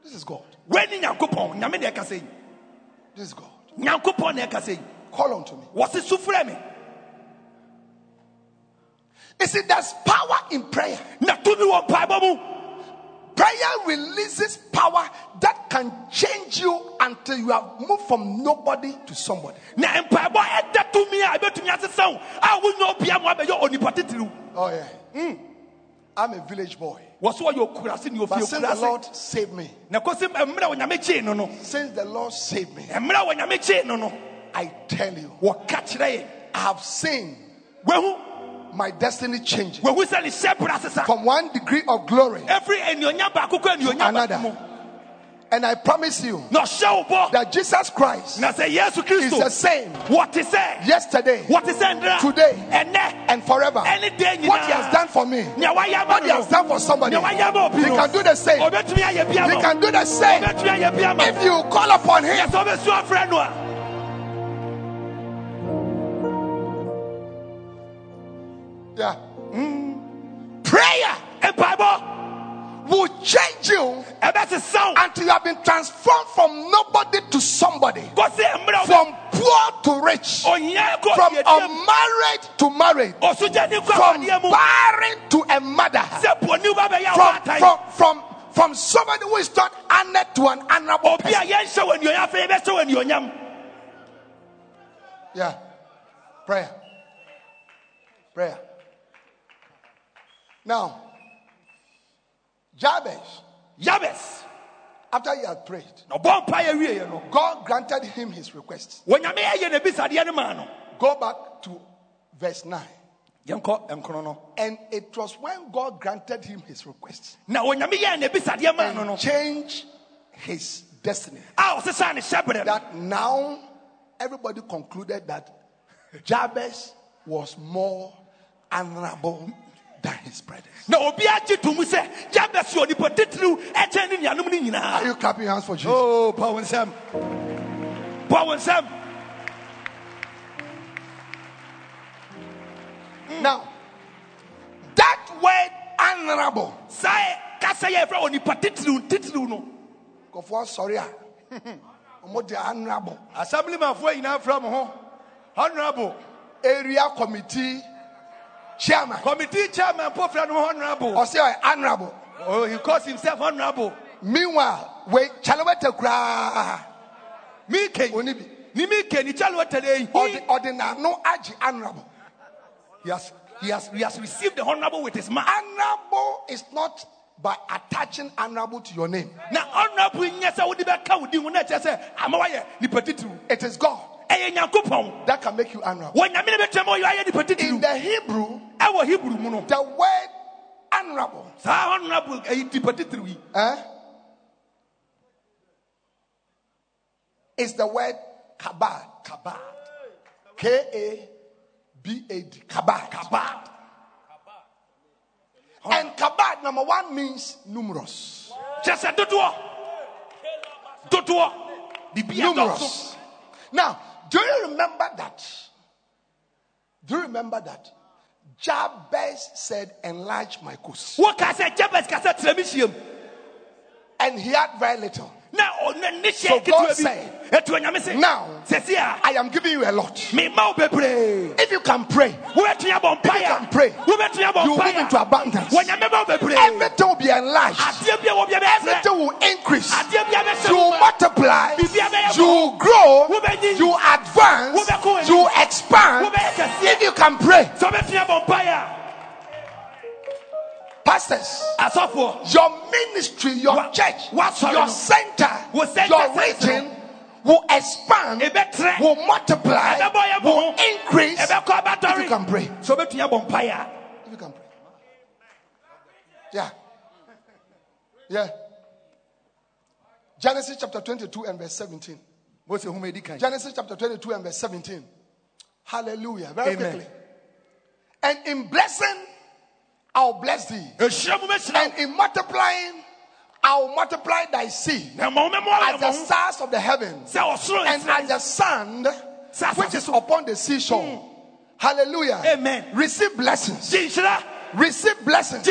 B: This is God.
A: wani nyankopɔn nyame na ɛkasa yi.
B: This is God.
A: Nyankopɔn na ɛkasa yi
B: Call unto me.
A: wɔse so frɛ me
B: You see, there's power in prayer.
A: na tumi wɔ mpaebɔ mu
B: Prayer releases power that can change you until you have moved from nobody to somebody.
A: na mpaebɔ ɛda tumi a ɛbɛtumi asesa wo a wonya obia ma abɛyɛ onipa titiriw
B: Oh, yeah. Mm. I'm a village boy.
A: wɔ so wɔyɛ okurase ne
B: But since the Lord saved me,
A: na kɔsi mmerɛ wɔ nyame kyee no no
B: since the Lord saved me,
A: mmerɛ wɔ nyame kyee no no
B: I tell you,
A: wɔka kyerɛ yɛn
B: I have seen my destiny changing
A: wahu sɛ ne hyɛ bra sesa
B: from one degree of glory.
A: ɛfiri anuonyam baako kɔ anuonyam
B: Another. And I promise you
A: na ɔhyɛ wo
B: that Jesus Christ
A: na sɛ yesu
B: is the same
A: wɔte sɛ
B: yesterday
A: wɔte sɛ ndra
B: Today. and forever. What he has done for me,
A: nea wayɛ ama
B: what he has done for somebody,
A: nea wayɛ ama obi
B: he can do the same.
A: ɔbɛtumi ayɛ bi
B: He can do the same.
A: ɔbɛtumi ayɛ bi ama
B: if you call upon him.
A: sɛ ɔbɛsu afrɛ no a
B: Yeah. Mm. Prayer.
A: Mpaebɔ
B: will change you until you have been transformed from nobody to somebody,
A: kɔsi mmerɛ wo
B: from poor to rich, from unmarried to married, from barren to a mother,
A: sɛ poni ba bɛyɛ
B: from from from from somebody who is not honored to an honorable person.
A: yɛnhyɛ wɔ anuonyam afei yɛbɛhyɛ wɔ anuonyam
B: Yeah. Prayer. Prayer. Now, Jabez,
A: yabes
B: after he had prayed,
A: na ɔbɔ mpa yɛ wieɛ no.
B: God granted him his request.
A: wɔnyame ɛyɛ ne bisadeɛ no maa no.
B: Go back to verse 9.
A: yɛnkɔ nkrono no.
B: And it was when God granted him his request
A: na wɔnyame yɛ ne bisadeɛ maa no no.
B: and changed his destiny.
A: A ɔsesa ne hyɛberɛ
B: that now everybody concluded that Jabez was more honorable than his brothers.
A: na obi agye to mu sɛ yabes yɛ onipa titiriw ɛkyɛn ne nuanom no
B: Are you clapping your hands for Jesus?
A: o pa wo nsɛm pa wo nsɛm
B: Now, that word honorable,
A: saa kasa onipa titiriw titiriw no
B: go for sorry. ah. Omo de honorable
A: assemblymanfoɔ nyinaa frɛ mo ho honorable
B: area committee chairman.
A: committee chairman po frɛ no honorable
B: Or say honorable.
A: oh, he calls himself honorable
B: Meanwhile, we chalawete kura
A: mike
B: onibi.
A: ni mike ni kyalo tɛlɛ
B: Or
A: yi
B: the or the na no aji honorable.
A: he has he has he has received the honorable with his mouth
B: Honorable is not by attaching honorable to your name.
A: Now, honorable nyɛ sɛ wode bɛka wo din ho na ɛkyɛ sɛ ama wayɛ nipa titiriw
B: It is God that can make you honorable.
A: wɔnyame ne bɛtwɛ ma ɔyɛ ayɛ nipa
B: In the Hebrew,
A: ɛwɔ hebrew mu no
B: the word honorable
A: saa honorable ɛyɛ nipa titiriw yi
B: eh, is the word kabad.
A: kabad
B: K A B A D. Kabad.
A: kabad
B: And kabad, number one, means numerous.
A: dodoɔ dodoɔ bibia dɔso
B: Numerous. Now, do you remember that? Do you remember that? Jabez said, Enlarge my coast.
A: woka sɛ jabes ka sɛ tena me hyiam
B: And he had very little.
A: Na ɔne ne
B: So God said,
A: bi ɛtu onyame se
B: Now, I am giving you a lot.
A: mema wo bebree
B: If you can pray, if you can pray, you will move into abundance.
A: wɔnyame ma wo bebree
B: Everything will be enlarged.
A: adeɛ bi a wɔ bia bɛyɛ frɛ
B: Everything will increase.
A: adeɛ bi a bɛhyɛ
B: You will multiply. You will grow. You will advance. You will expand. If you can pray, pastors, your ministry, your church, your center, your region will expand, will multiply, will increase. If you can pray,
A: sɛ wobɛtumi abɔ mpaeɛ
B: if you can pray, yeah, yeah. Genesis chapter 22 and verse 17.
A: Mose hu me di kan.
B: Genesis chapter 22 and verse 17. Hallelujah. Very
A: Amen.
B: quickly. And in blessing, I'll bless thee.
A: Ehyira mu bɛhyira
B: And in multiplying, I'll multiply thy seed
A: na ma wo mɛma
B: as the stars of the heavens
A: sɛ
B: and as the sand which is upon the seashore. Hallelujah.
A: Amen.
B: Receive blessings. Receive blessings.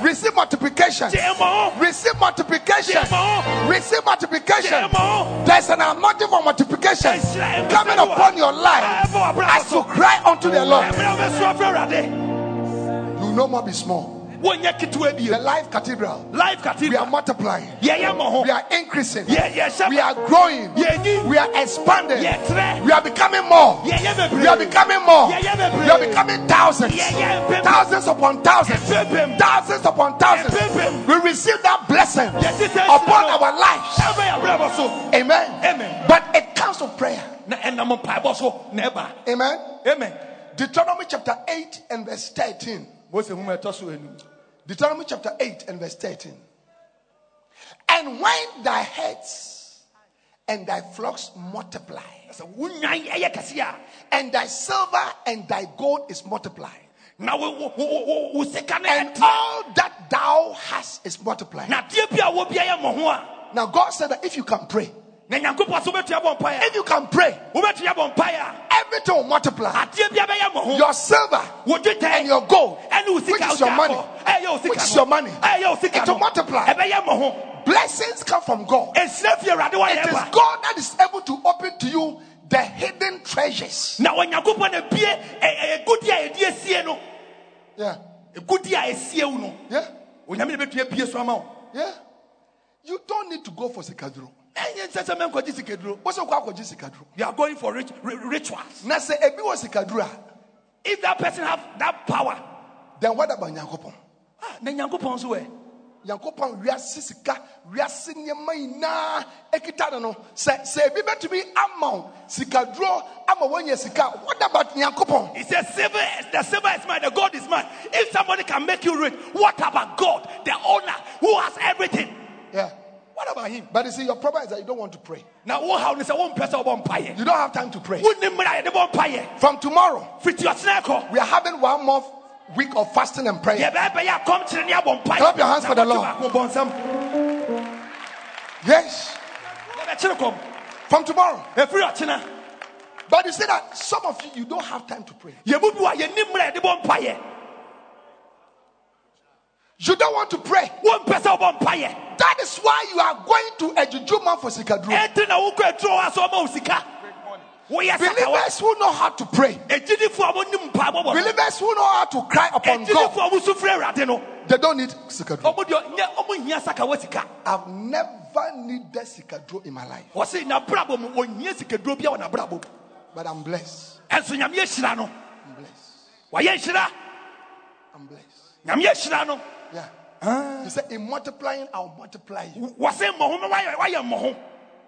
B: Receive multiplication.
A: gye ma ho
B: Receive multiplication.
A: gye ma ho
B: Receive multiplication.
A: gye ma ho
B: There's an anointing for multiplication coming upon your life as you cry unto the Lord. No more be small. The life cathedral.
A: life
B: We are multiplying.
A: ho
B: We are increasing.
A: Yɛ- yɛhyɛ
B: We are growing. We are expanding. We are becoming more. We are becoming more. We are becoming thousands. Thousands upon thousands. Thousands upon thousands. We receive that blessing upon our lives.
A: ɛbɛ yɛ abrabɔ so
B: Amen.
A: Amen.
B: But it comes to prayer.
A: na ɛnam mpaebɔ so na ɛba
B: Amen.
A: amen
B: Deuteronomy chapter 8 and verse 13.
A: Mose hu ma ɛtɔ so enum
B: Deuteronomy chapter 8 and verse 13. And when thy herds and thy flocks multiply,
A: sɛ wo nwan ɛyɛ kɛse a
B: and thy silver and thy gold is multiplied,
A: sika
B: and all that thou hast is multiplied.
A: na adeɛ bi a wɔ bi ayɛ mo ho a.
B: Now, God said that if you can pray,
A: na nyankopɔn sɛ wobɛtua bɔ mpaeɛ.
B: if you can pray,
A: a wobɛtua bɔ mpaeɛ a
B: everything will multiply.
A: adeɛ bi abɛyɛ mo ho
B: Your silver and your gold, which is your money,
A: akɔ ɛyɛ wo
B: which is your money,
A: ɛyɛ wo sika
B: it will multiply.
A: ɛbɛyɛ mo ho
B: Blessings come from God.
A: ɛhyira fie awurade
B: It is God that is able to open to you the hidden treasures.
A: na onyankopɔn na bie ɛ- ɛ- egudi a asie no
B: Yeah,
A: a wo no
B: yeah,
A: onyame na bɛtua bie so ama
B: yeah. You don't need to go for sikaduro.
A: Ɛnyɛ nsɛ sɛ mɛnkɔgye
B: What's your call sikaduro?
A: you are going for rich, ri- rituals
B: Now say ebi was sikaduro.
A: if that person have that power
B: Then what about Nyankopon?
A: ah, na nyankopɔn so ɛ
B: Nyankopon wiase sika, wiase nneɛma nyinaa ekita no no. Sɛ sɛ ebi bɛtumi ama wo sikaduro ama wɔnyɛ sika. What about Nyankopon?
A: He says, silver, the silver is mine, the gold is mine. If somebody can make you rich, what about God, the owner who has everything?
B: Yeah.
A: What about him?
B: But you see, your problem is that you don't want to pray.
A: Now, what how is one person?
B: You don't have time to pray.
A: Who name the empire?
B: From tomorrow,
A: Fit your snack. Oh.
B: we are having one more week of fasting and prayer.
A: Yeah, baby, yeah, come to the near empire.
B: Clap your hands for the Lord. Yes. From tomorrow. But you see that some of you, you don't have time to pray.
A: You move you name the empire.
B: You don't want to pray.
A: One person of empire.
B: That is why you are going to a juju man for sikadru.
A: Enter na wuko draw us almost sika.
B: Believers who know how to pray.
A: Ejidi for our nim pa bo.
B: Believers who know how to cry upon God.
A: for our sufre rade no.
B: They don't need sikadru.
A: Omo dio nya omo hia saka wa sika.
B: I've never needed sikadru in my life.
A: wɔse na brabɔ mu wɔnyia sikaduro bia wɔ na brabɔ mu
B: But I'm blessed.
A: ɛnso nyame ahyira
B: I'm blessed. I'm blessed.
A: nyame no
B: Yeah. He said, In multiplying, I'll multiply you.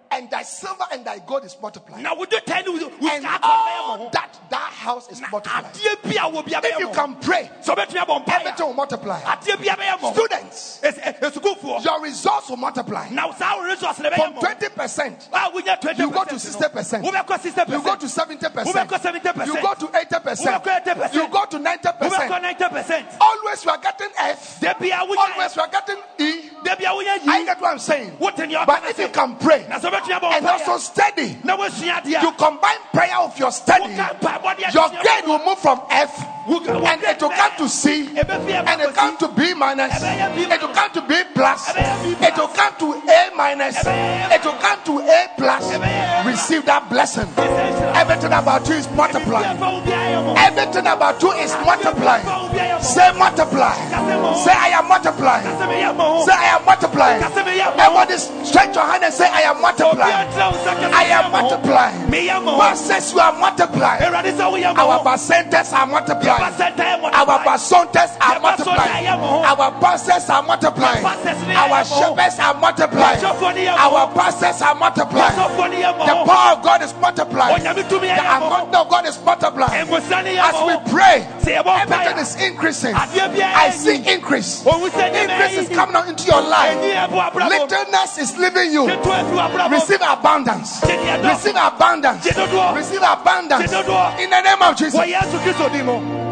A: Wɔse mmɔho no woayɛ woayɛ mmɔho
B: And thy silver and thy gold is multiplied.
A: Now, would you tell wo
B: And
A: sika akɔ bɛyɛ
B: all
A: mmɔho
B: that house is multiplied.
A: adeɛ bi a wɔ bia
B: If you can pray,
A: sɛ wobɛtumi abɔ
B: everything will multiply.
A: a, adeɛ bia bɛyɛ mmɔho
B: Students,
A: ɛ- ɛsukuufoɔ eh, eh,
B: your results will multiply.
A: na saa wo resource ne bɛyɛ
B: From
A: mmɔho
B: 20%,
A: a wonya 20
B: you go to 60%. you go to 70%. You go to 80%. You go to 90%.
A: wobɛkɔ 90 percent
B: Always you are getting F.
A: da bia wonya
B: Always you are getting E.
A: da bia wonya
B: I get what I'm saying. But if you can pray
A: na sɛ wobɛtumi abɔ
B: and also study,
A: na woasua adeɛ
B: you combine prayer with your study, your grade will move from F and it will come to C and it come to B minus. It will come to B plus. It will come to A minus. It will come to A plus. Receive that blessing. Everything about you is multiplying. Everything about you is multiplying. Say multiply. Say I am multiplying. Say I am multiplying. Everybody stretch your hand and say I am multiplying. I am multiplying. God says you are multiplying. Our percentages are multiplying. Our basontas are multiplying. Our pastors are multiplying. Our shepherds are multiplying. Our pastors are multiplying. The power of God is multiplying. The anointing of God is multiplying. As we pray, everything is increasing. I see increase. Increase is coming out into your life. Littleness is leaving you.
A: Ketewa fi w'abrabɔ mu.
B: Receive abundance.
A: Gye deɛ dɔɔso.
B: Receive abundance. Receive abundance. In the name of Jesus.
A: Wɔ Yesu Kristo din mu.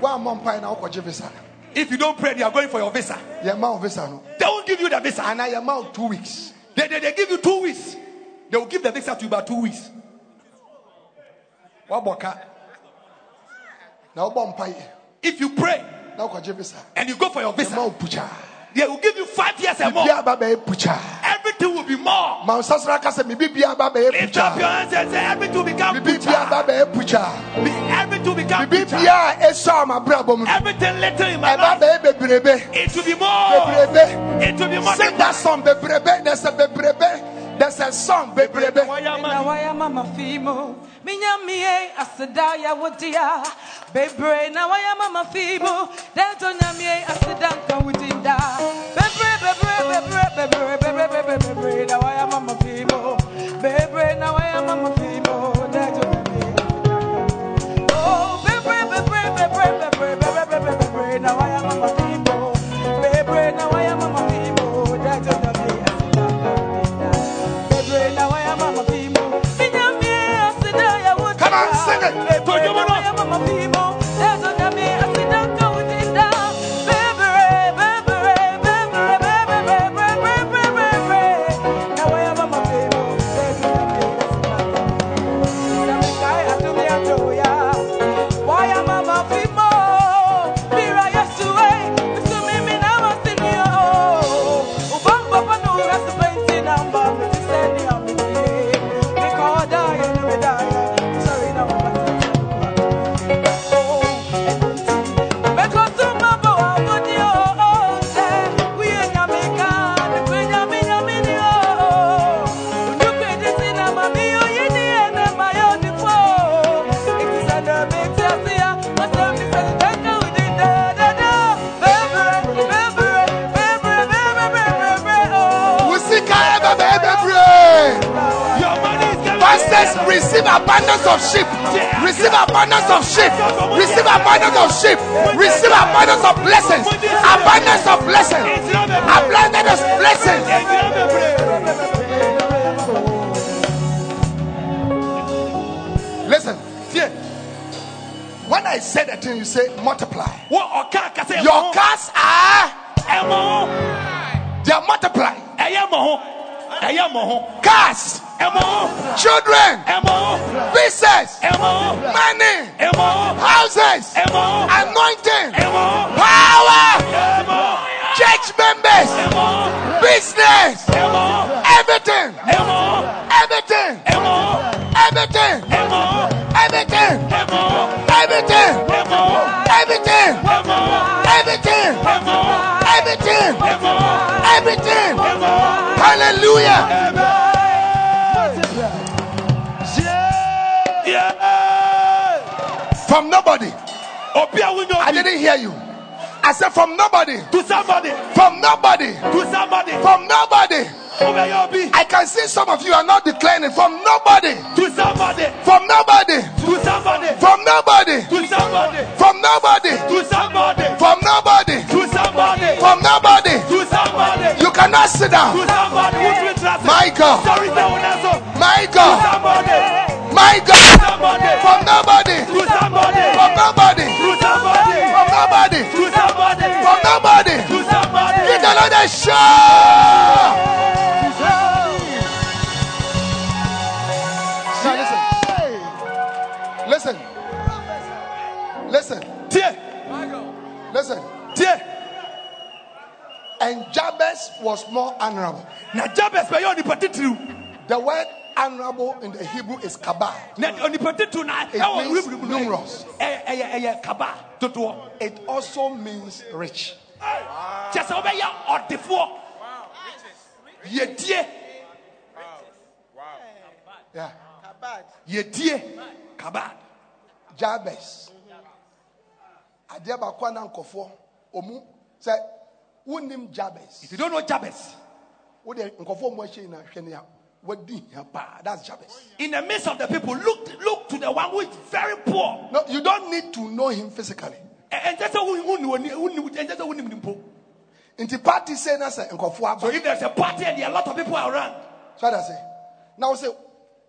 B: One more pie now, Okoji visa.
A: If you don't pray, they are going for your visa.
B: Your mouth visa no.
A: They won't give you the visa.
B: And I am out two weeks.
A: They, they, they give you two weeks. They will give the visa to you about two weeks. Waboka.
B: Now bomb.
A: If you pray
B: Now Okoji visa.
A: And you go for your visa, they will give you five years and more.
B: Bibia baba pucha.
A: Everything will be more.
B: Mount Sasra kase mi bibia baba
A: Lift up your hands and say, everything will become
B: Bibia
A: richer.
B: baba pucha.
A: Be- Everything will become richer.
B: Bibia eso ma brabo mu.
A: Everything little in my life, it will be more. It will be more.
B: Sing that song. There's a song bebrebe.
D: Na waya mama fimo minya mie aseda ya wodia bebre na waya mama fimo dento nya mie aseda nka wudinda bebre bebre bebre bebre bebre bebre bebre na waya mama fimo bebre na waya mama fimo dento nya mie oh bebre bebre bebre bebre bebre bebre bebre na waya mama fimo
B: receive abundance of sheep. Receive abundance of sheep. Receive abundance of sheep. Receive abundance of blessings. Abundance of blessings. Abundance of blessings. Listen,
A: Tie.
B: when I say the thing, you say multiply.
A: Wo ɔka kasa ɛmɔ
B: Your cars are they are multiplying.
A: ɛyɛ mɔ ho. ɛyɛ mɔ ho.
B: Cars children, business, money, houses, anointing, power, church members, business, everything. From nobody.
A: Obi a wunyo
B: I didn't hear you. I said from nobody.
A: to somebody,
B: From nobody.
A: to somebody.
B: From nobody.
A: Obi a obi
B: I can see some of you are not declaring. From nobody.
A: to somebody,
B: From nobody.
A: to somebody,
B: From nobody.
A: to somebody,
B: From nobody.
A: to somebody,
B: From nobody.
A: to somebody,
B: From nobody.
A: to somebody,
B: You cannot sit down. My God. My God. My God.
A: somebody,
B: From nobody.
A: to somebody,
B: From nobody.
A: to somebody,
B: From nobody.
A: to somebody,
B: From nobody.
A: to somebody.
B: Give the Lord a shout. Now listen. Listen. Listen.
A: Tie,
B: Listen.
A: tie.
B: And Jabez was more honorable.
A: Na Jabez bɛyɛ onipa titiriw.
B: The word honorable in the Hebrew is kabah. It means numerous. It also means rich.
A: Wow. wow. Yedie. Wow.
B: Yeah.
A: Yedie. Kabad.
B: Jabez. Adeɛ baako anan nkɔfoɔ ɔmu sɛ wunim Jabez.
A: If you don't know Jabez.
B: Wo de nkɔfoɔ mu ahyɛ nyinaa hwɛ ne ya that's Jabez.
A: in the midst of the people, look, look to the one who is very poor
B: No, you don't need to know him physically.
A: Ɛ- ɛnkyɛ sɛ wo- wo ni wɔ ni- wo ni- ɛnkyɛ sɛ wo nim ne mpo
B: Nti party say na say nkɔfo
A: so if there's a party and there are a lot of people around
B: So I say. Now say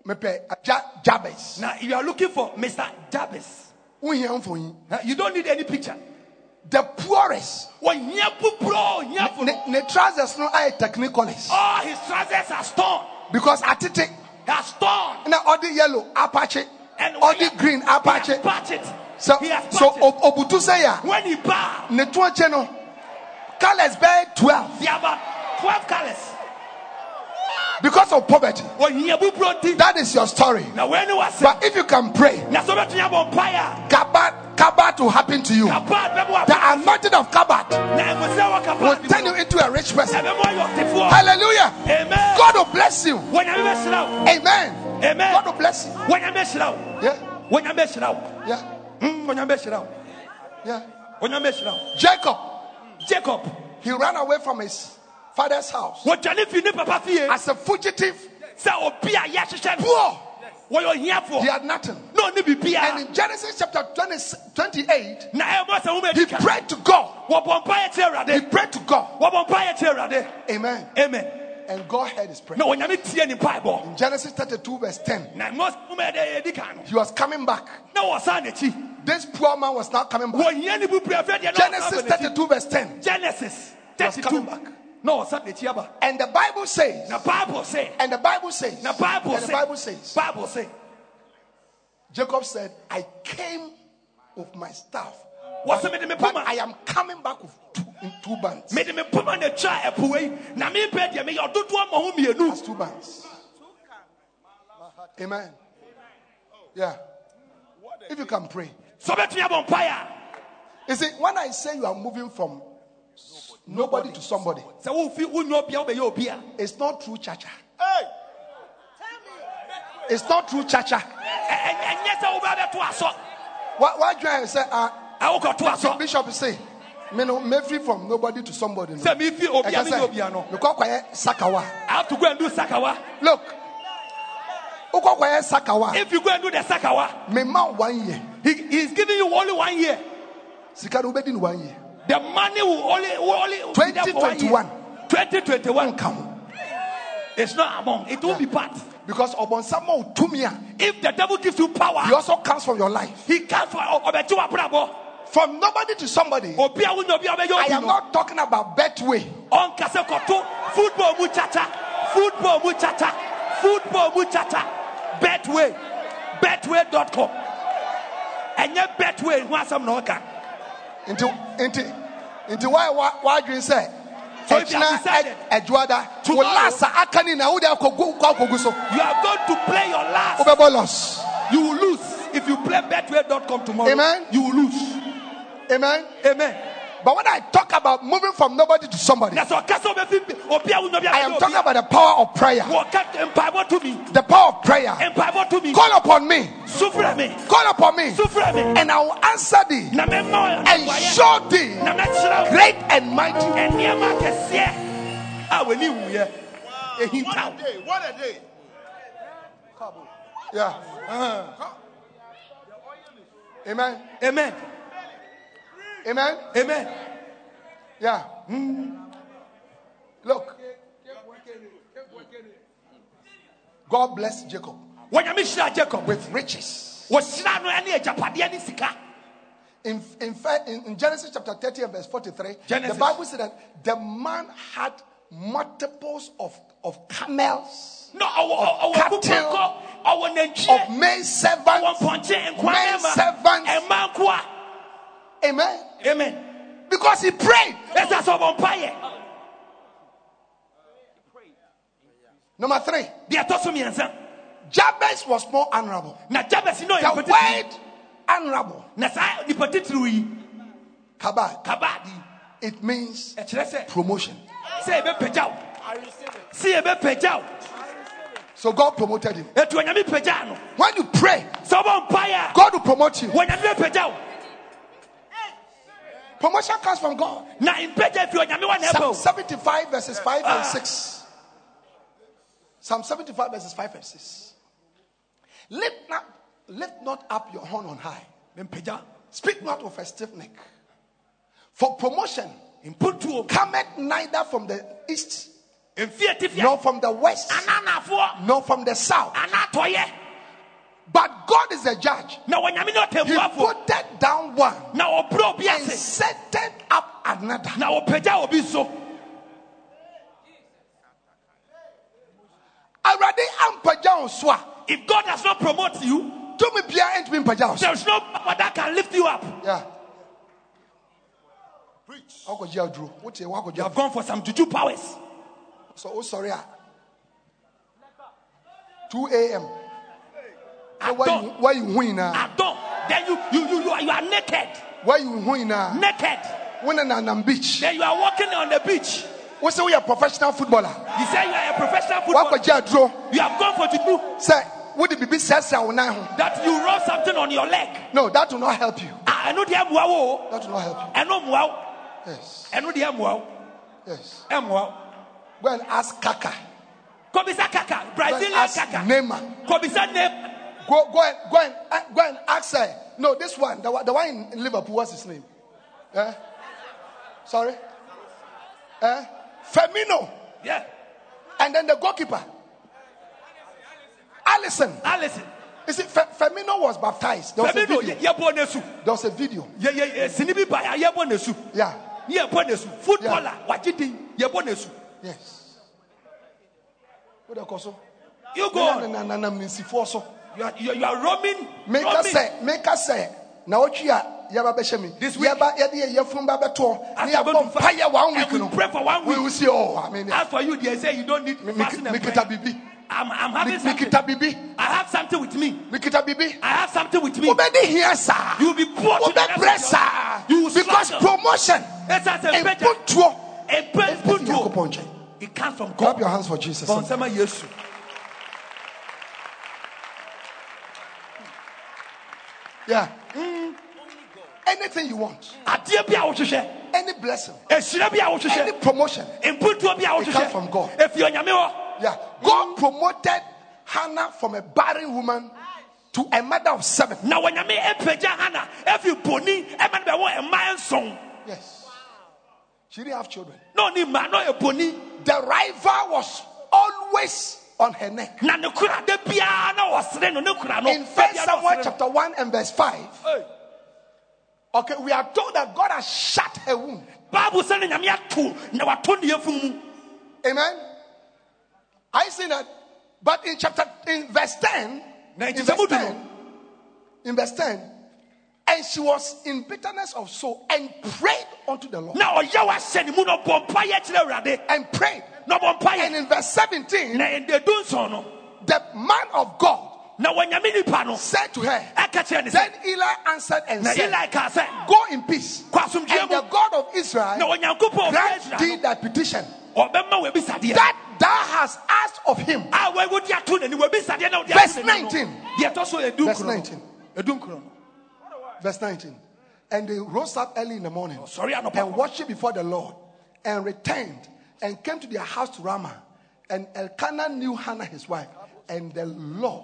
B: mepe ja, Jabez.
A: now you are looking for mr jabez
B: Unhia mfonyin.
A: Huh? you don't need any picture
B: The poorest.
A: wɔnyia buburo ɔnyia
B: Ne, ne trousers no ayɛ technicolors.
A: Oh, all his trousers are torn
B: Because
A: he has torn.
B: na ɔde yellow apache.
A: and
B: Ɔde green apache. So so
A: patched it.
B: ob- obutu say
A: when he bow.
B: Ne to akyi no. Colors bɛyɛ 12
A: there are uh, about 12 colors
B: because of poverty.
A: wɔnyia buburo ti
B: That is your story.
A: na wɔn ani wa se
B: But if you can pray,
A: na sɔ bɛ tún yà bɔ mpaeɛ
B: Kabat, Kabat will happen to you.
A: a kaba bɛ bɔ
B: The anointing of Kabat
A: na egusi awɔ kaba
B: will turn you into a rich person.
A: ɛbɛ mɔ ayɔ tifoɔ
B: Hallelujah.
A: amen
B: God will bless you.
A: wɔnyame bɛ hyira wo
B: Amen.
A: amen
B: God will bless you.
A: wɔnyame bɛ hyira wo
B: Yeah,
A: wɔnyame bɛ hyira wo
B: yeah,
A: Mm, wɔnyame bɛ hyira wo
B: yeah.
A: wɔnyame bɛ hyira wo
B: Jacob,
A: jacob
B: he ran away from his father's house
A: wɔtwɛne fi ne papa fie
B: as a fugitive,
A: sɛ obi a yɛahyehyɛ no
B: poor. He had nothing.
A: ɔne
B: And in Genesis chapter 20, 28,
A: na ɛyɛ mɔ sɛ
B: he prayed to God.
A: wɔbɔ mpaeɛ kyerɛ
B: He prayed to God.
A: wɔbɔ mpaeɛ kyerɛ awurade
B: Amen.
A: amen
B: And God heard his prayer.
A: na wɔnyame tie ne mpaebɔ
B: In Genesis 32, verse 10,
A: na mɔ woma ɛdɛ yɛdi ka
B: he was coming back.
A: na wɔsan n'akyi
B: This poor man was not coming back.
A: wɔhia ne bubua fɛ deɛ
B: Genesis
A: wɔsan
B: 32, verse 10.
A: genesis
B: was
A: 32
B: coming back.
A: Na wɔsan n'akyi aba
B: And the Bible says,
A: The bible sɛ
B: and the Bible says,
A: na bible
B: and the Bible says,
A: bible sɛ
B: Jacob said, I came with my staff,
A: me
B: but I am coming back with two, in two bands.
A: mede me put poma na twa ɛpoa yi na mempɛ deɛ meyɛ ɔdodoɔ ma ho mmienu
B: That's two bands. Amen. Yeah. If you can pray.
A: sɛ ɔbɛtumi abɔ mpaeɛ a
B: You see, when I say you are moving from nobody to somebody,
A: sɛ wofi wonyɛ obia wobɛyɛ obi a
B: it's not true chacha. It's not true chacha.
A: ɛ- ɛ- ɛnyɛ sɛ wobɛbɛto asɔ
B: What, what do I say? Uh,
A: ɛwokɔto
B: so
A: asɔ
B: Bishop say, me no me free from nobody to somebody. No.
A: sɛ mefi obia
B: Ɛka
A: menyɛ
B: sɛ,
A: obia no
B: mekɔ akɔyɛ sakawa.
A: I have to go and do sakawa
B: Look, wokɔ akɔyɛ sakawa.
A: if you go and do the sakawa
B: Me ma one year.
A: he, he's giving you only one year
B: Sika no bedi one year.
A: The money will only will only be there for one year.
B: 2021.
A: 2021
B: Come.
A: it's not among it will be part
B: Because obonsamo tumia.
A: if the devil gives you power
B: He also comes from your life.
A: he comes wa
B: From nobody to somebody.
A: obi a wonya obi a
B: I am not talking about betway.
A: football mu chacha football mu chacha football mu chacha betway betway.com ɛnyɛ betway ho asɛm na ɔka
B: Into into into why why why do you say?
A: So if you have decided,
B: Ejuada
A: tomorrow-
B: Ulasa akani na ude akogu kwa akogu so.
A: you are going to play your last
B: loss.
A: you will lose if you play betway.com tomorrow
B: Amen.
A: you will lose
B: Amen.
A: amen
B: But when I talk about moving from nobody to somebody,
A: na sɛ ɔka sɛ ɔbɛfi obi a wonya obi a
B: I am talking about the power of prayer.
A: wɔka mpaebɔ to me
B: The power of prayer.
A: mpaebɔ to me
B: Call upon me.
A: sufrɛ me
B: Call upon me. And I will answer thee
A: na mɛma
B: and show thee
A: na mɛkyerɛ wo
B: great and mighty.
A: nneɛma akɛseɛ a w'ani wuyɛ ehintaw
C: What a day.
B: Yeah. Uh-huh. Amen.
A: amen
B: Amen.
A: amen
B: Yeah. Hmm. Look. God bless Jacob
A: jacob
B: with riches.
A: wɔhyira no ne agyapadeɛ ne sika
B: In, in, fact, in, Genesis chapter 30 and verse 43,
A: Genesis.
B: the Bible said that the man had multiples of, of camels,
A: na ɔwɔ ɔwɔ
B: Cattle.
A: kukurukɔ ɔwɔ
B: of maid
A: ɔwɔ
B: servants.
A: mpɔnkye nkwa
B: Men servants.
A: ɛma nkoa
B: Amen.
A: Amen.
B: Because he prayed.
A: ɛsɛ sɛ ɔbɔ mpayɛ
B: Number three,
A: deɛ ɛtɔ so mmiɛnsa
B: Jabez was more honorable.
A: na jabes no
B: The
A: ɔyɛ nipa titiri
B: word honorable,
A: na saa nipa titiri yi
B: kabad,
A: kabaadi
B: it means promotion.
A: sɛ ebɛpagya wo sɛ ebɛpagya wo
B: So God promoted him.
A: etu onyame pagya no.
B: When you pray,
A: sɛ ɔbɔ mpayɛ
B: God will promote you.
A: Wɔnyame bɛpagya wo
B: Promotion comes from God.
A: na mpagya fi onyame wa na ɛbɛ
B: Psalm 75 verses 5
A: Ah.
B: and 6. Psalm 75 verses 5 and 6. Lift up, lift not up your horn on high. Speak not with a stiff neck. For promotion cometh neither from the east, nor from the west, nor from the south. But God is a judge.
A: na wɔnyame ne
B: He put down one
A: na ɔbrɛ obi
B: and set up another.
A: na ɔpagya obi so
B: Already I'm
A: if god does not promote you
B: Do me bia ain't been pajao.
A: there's no power that can lift you up
B: Yeah. Preach. I'll go jail, Drew. What's your walk
A: you have gone for some juju powers
B: So, oh, sorry. ah. 2 a.m.
A: I
B: Why you, you win now?
A: I don't. Then you, you, you, you, are, you are naked.
B: Why you win now?
A: Naked.
B: When in an beach.
A: Then you are walking on the beach.
B: What's we a professional footballer?
A: You say you are a professional footballer.
B: go jail, Drew.
A: You have gone for juju.
B: Say, would it be says?
A: That you rub something on your leg.
B: No, that will not help you.
A: I know the.
B: That will not help
A: I know
B: you. Yes.
A: I know the.
B: Yes.
A: Eh, Mua.
B: Go and ask Kaka.
A: Kobisa kaka. Brazilian kaka.
B: Neymar.
A: Kobisa name.
B: Go, go and go and uh, go and ask her. No, this one, the, the one in Liverpool. What's his name? Eh? Sorry. Eh? Firmino,
A: Yeah.
B: and then the goalkeeper, Alisson.
A: Alisson.
B: You see, Fe- Firmino was baptized. There was a video.
A: Ye bo nesu.
B: There was a video. Yeah.
A: Ye bo nesu. Footballer. Wajidi. Ye bo nesu.
B: Yes. What do you so?
A: You go You are, you are, you are roaming.
B: Make us say, make us say. Na otwi a yaba bɛhyɛ mi.
A: This week-
B: Yaba yɛde yɛ yɛfun ba bɛtɔ.
A: After
B: Ne yabɔ
A: going to fast,
B: mpaeɛ one week
A: we pray for one
B: We will see. Oh, I mean,
A: As for you, they say you don't need fasting and prayer. I'm, I'm having something. I have something with me.
B: Mi kita bibi.
A: I have something with me.
B: Hia saa.
A: You will be poor to the rest of
B: Wobɛbrɛ
A: your-
B: saa.
A: You will
B: Because
A: struggle.
B: promotion.
A: It's as a better.
B: Mputuo.
A: A put
B: Ɛfi
A: you.
B: Nyankopɔn nkyɛn.
A: It comes from God.
B: Clap your hands for Jesus. Yeah. Mm. Anything you want.
A: Adeɛ bi a wohwehwɛ.
B: Any blessing.
A: A
B: Any promotion.
A: A
B: It comes from. God.
A: Efi onyame hɔ.
B: Yeah. God promoted Hannah from a barren woman to a mother of seven.
A: Now Na wɔnyame apagya Hana efi boni ɛma no bɛwɔ mmaa nson.
B: Yes. She didn't have children.
A: No, no boni.
B: The rival was always on her neck.
A: Na ne kura de biara na wɔsere no ne kura no.
B: In First Samuel chapter 1 and verse 5. Okay, we are told that God has shut her womb.
A: Bible sɛ ne nyame ato na wato ne yɛfunu mu.
B: Amen. I see that. But in chapter in verse 10, in verse 10, in verse 10, and she was in bitterness of soul and prayed unto the Lord.
A: Na ɔyɛ wahyɛ ne mu na ɔbɔ mpaeɛ kyerɛ Awurade.
B: And prayed. And in verse 17,
A: Na edu nson
B: the man of God
A: Na wɔnyame nipa no.
B: said to her, Then. Eli answered and said. Go in peace. And the. God of Israel grant thee thy petition
A: no. Ɔbɛma wɔ ebisadeɛ.
B: that thou hast asked of him.
A: A wɔn wodi ato n'ani wɔ ebisadeɛ na ɔde
B: Verse
A: ato n'ani no.
B: 19.
A: Deɛ ɛtɔ so edu
B: Verse
A: nkuro no.
B: 19.
A: Edu nkuro no.
B: Verse 19. And they rose up early in the morning and worshipped before the Lord and returned and came to their house to Ramah. And Elkanah knew Hannah his wife, and the Lord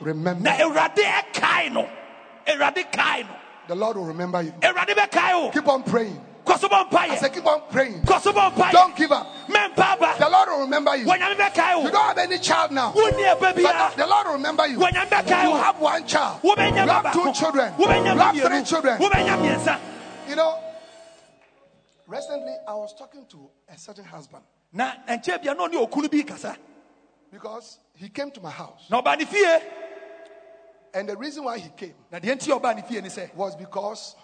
B: remembered.
A: Na Awurade ɛkae no. Awurade kae.
B: The Lord will remember you.
A: Awurade bɛkae o.
B: Keep on praying.
A: Kɔ so bɔ
B: I
A: mpaeɛ.
B: keep on praying.
A: Kɔ so bɔ.
B: Don't give up. The Lord will remember you. You don't have any child now. But the Lord will remember you. You have one child. You have two children. You have three children. You know, recently I was talking to a certain husband
A: Na nkyɛn bia na ɔne okunu bi kasa.
B: because he came to my house.
A: Na ɔbaa ne fie.
B: And the reason why he came
A: Na deɛ nti ɔbaa ne fie ne sɛ.
B: was because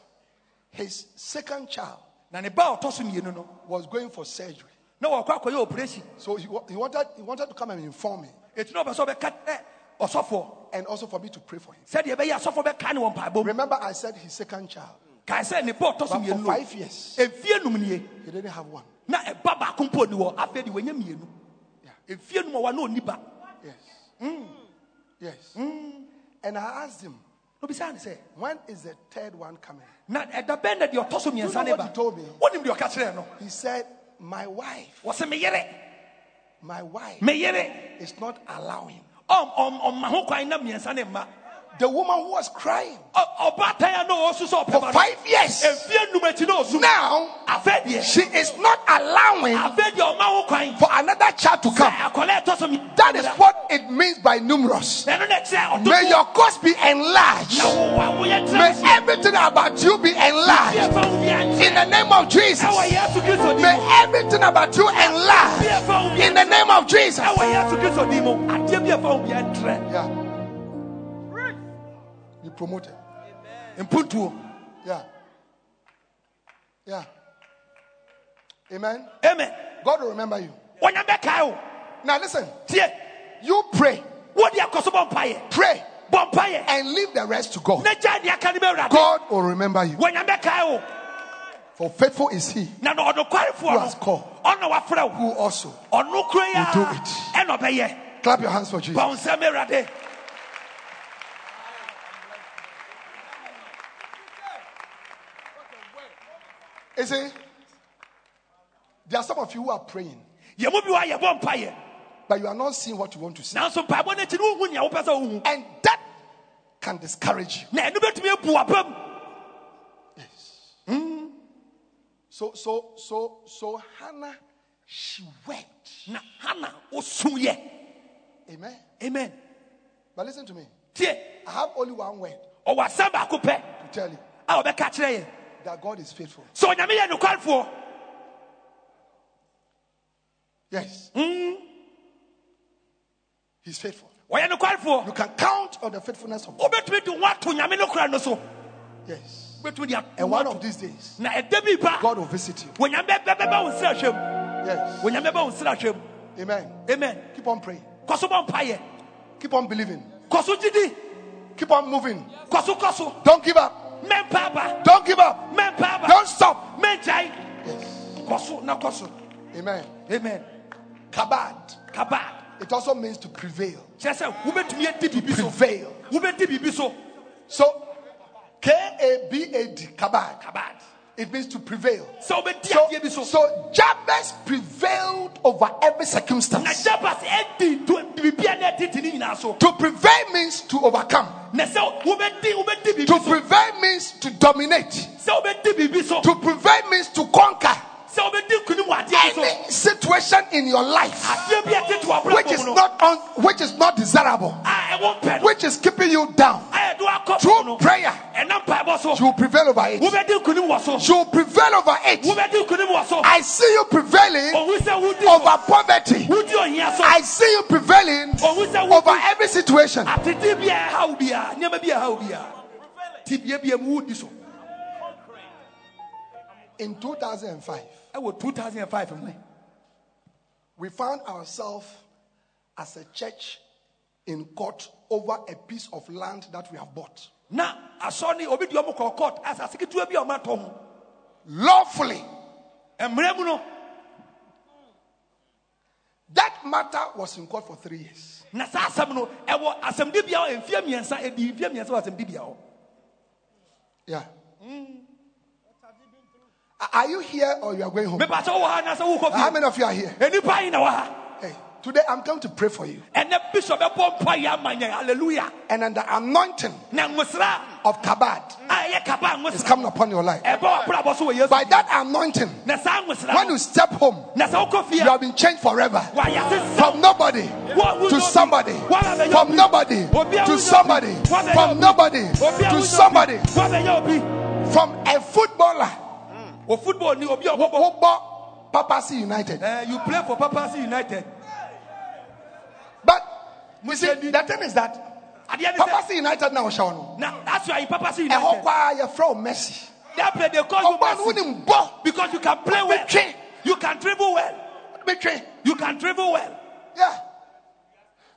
B: his second child
A: Na ne ba ɔtɔ so mmienu no.
B: was going for surgery.
A: Na wɔkɔ akɔyɛ operation.
B: So he, wa- he, wanted, he wanted to come and inform me
A: Eti na ɔbɛ sɛ ɔbɛka ɛ ɔsɔfoɔ.
B: and also for me to pray for him.
A: Sɛdeɛ ɛbɛyɛ asɔfoɔ bɛka ne wɔ mpaebɔ mu.
B: Remember, I said his second child,
A: Kae sɛ ne a ɔtɔ so
B: but for five years,
A: Efie num nie.
B: he didn't have one.
A: Na ɛba baako mpo ni hɔ. Afei de wɔnyɛ mmienu.
B: Yeah.
A: Efie num a wa na ɔni ba.
B: Yes. Mm. Yes. Mm. And I asked him,
A: Na obisa ne sɛ.
B: when is the third one coming?
A: Na ɛda bɛn na deɛ ɔtɔ so
B: You
A: mmiɛnsa ne
B: what
A: ba.
B: me?
A: Wɔnim deɛ ɔka kyerɛ no.
B: He said, My wife,
A: Wɔsɛ me yere.
B: my wife
A: Me yere.
B: is not allowing
A: Ɔm ɔm ɔmma ho kwan na mmiɛnsa ne mma.
B: The woman who was crying
A: Ɔ- ɔbaatan a na ɔsu sɛ
B: for five years.
A: mfie nnum akyi na
B: Now, she is not allowing
A: afɛ deɛ ɔma ho kwan
B: for another child to come.
A: akɔla ɛtɔ so mi-
B: That is what it means by numerous.
A: ɛno na ɛkyerɛ
B: May your cause be enlarged.
A: na wo wa woyɛ
B: May everything about you be enlarged.
A: fie fa wo bi ankyɛ
B: In the name of Jesus.
A: ɛwɔ yesu kristo di
B: May everything about you enlarged.
A: fie fa wo bi
B: In the name of Jesus.
A: ɛwɔ yesu kristo di mu adeɛ bi ɛfa wo bi ɛtrɛ
B: Yeah. Promoted. Yeah. Amen.
A: amen
B: God will remember you.
A: wɔnya bɛkae wo
B: Now listen. You pray,
A: wode akɔ so bɔ mpayɛ
B: pray, and leave the rest to God.
A: na gya deɛ aka ne bɛwurade
B: God will remember you.
A: wɔnya bɛkae wo
B: For faithful is He Who has called?
A: no ɔna wafrɛ
B: who also. Will do it. Clap your hands for Jesus.
A: bɔ wo nsɛm awurade
B: You see, there are some of you who are praying,
A: yɛ mu bi wa yɛbɔ mpayɛ
B: but you are not seeing what you want to see.
A: nanso mpaebɔ no akyi no wohu nea wopɛ sɛ wohu
B: And that can discourage you.
A: na ɛno bɛtumi abu w'abam
B: So, so, so, so Hannah, she wept.
A: na wosuyɛ
B: Amen.
A: amen.
B: But listen to me. I have only one word
A: ɔwɔ asɛm baako pɛ.
B: to tell you
A: a ɔbɛka kyerɛ yɛn
B: that God is faithful.
A: sɛ onyame yɛ nokwarefoɔ
B: Yes. Hmm? He's faithful.
A: ɔyɛ nokwarefoɔ
B: You can count on the faithfulness of God.
A: wobɛtumi de wo ato nyame no kora no so
B: Yes.
A: wobɛtumi de ato
B: And one of these days,
A: na ɛda bi ba
B: God will visit you.
A: onyame bɛ- bɛba wo nsra hwɛm
B: Yes.
A: onyame bɛ wo nsra hwɛm
B: Amen.
A: amen
B: Keep on praying.
A: kɔ so bɔ mpayɛ
B: Keep on believing.
A: kɔ so gyidi
B: Keep on moving.
A: kɔ so kɔ so
B: Don't give up. Don't give up. Don't stop. Yes.
A: kɔ na kɔ
B: Amen.
A: amen
B: Kabad.
A: kaba
B: It also means to prevail.
A: kyerɛ sɛ wobɛtumi adi biribi so
B: Prevail.
A: wobɛdi biribi so
B: So, K A B A D, kabad.
A: kabad
B: It means to prevail. So,
A: so
B: Jabez prevailed over every circumstance.
A: to biribia na ɛtete ne nyinaa so
B: To prevail means to overcome.
A: na sɛ wobɛdi wobɛdi
B: To prevail means to dominate.
A: sɛ wobɛdi biribi so
B: To prevail means to conquer
A: sɛ wobɛdi nkonim wɔ adeɛ bi so.
B: Any situation in your life
A: adeɛ bi a ɛtete wɔ
B: which is
A: abrabɔ mu no.
B: not on, which is not desirable,
A: a ɛwɔ mpɛ no.
B: which is keeping you down. Through prayer, you will prevail over it.
A: wobɛdi nkonim wɔ so.
B: You will prevail over it.
A: wobɛdi nkonim wɔ so.
B: I see you prevailing
A: ɔhu sɛ wodi
B: over poverty.
A: wodi ɔhia so.
B: I see you prevailing over every situation.
A: atete bi a ɛhaw biara nneɛma bi a ɛhaw biara tibia bia mu wodi so.
B: In 2005,
A: ɛwɔ 2005 mu
B: we found ourselves as a church in court over a piece of land that we have bought.
A: na asɔre obi di ɔmo kɔ court asase ketewa bi a ɔmo atɔ ho
B: Lawfully,
A: mmerɛ mu no
B: that matter was in court for three years.
A: na saa asɛm no ɛwɔ asɛmdi bia hɔ mfie mmiɛnsa edi mfie mmiɛnsa wɔ asɛmdi bia hɔ
B: Yeah. Are- Are you here or you are going home?
A: mepa sɛ wowɔ ha na sɛ wokɔ
B: How many of you are here?
A: enipa yi na wɔ
B: Hey, today I'm coming to pray for you.
A: ɛnɛ bishop bɛbɔ mpa yi ama hallelujah
B: And then the anointing of Kabad is coming upon your life.
A: ɛbɔ w'abrabɔ so wɔ yesu
B: By that anointing,
A: na saa nwosra
B: when you step home, you have been changed forever. From nobody to somebody. From nobody to somebody. From nobody to somebody. From a footballer
A: o football ni obi
B: who
A: ɔbɔbɔ
B: who Papasi United.
A: Eh, you play for Papa United
B: But you see, the thing is that
A: adeɛ ni sɛ
B: Papasi United now show
A: na that's why Papa
B: no.
A: United
B: ɛhɔ kɔa yɛfrɛ wo Messi.
A: that play they call you Messi
B: wonim bɔ
A: because you can play well
B: Between.
A: you can dribble well
B: between.
A: you can dribble well
B: Yeah.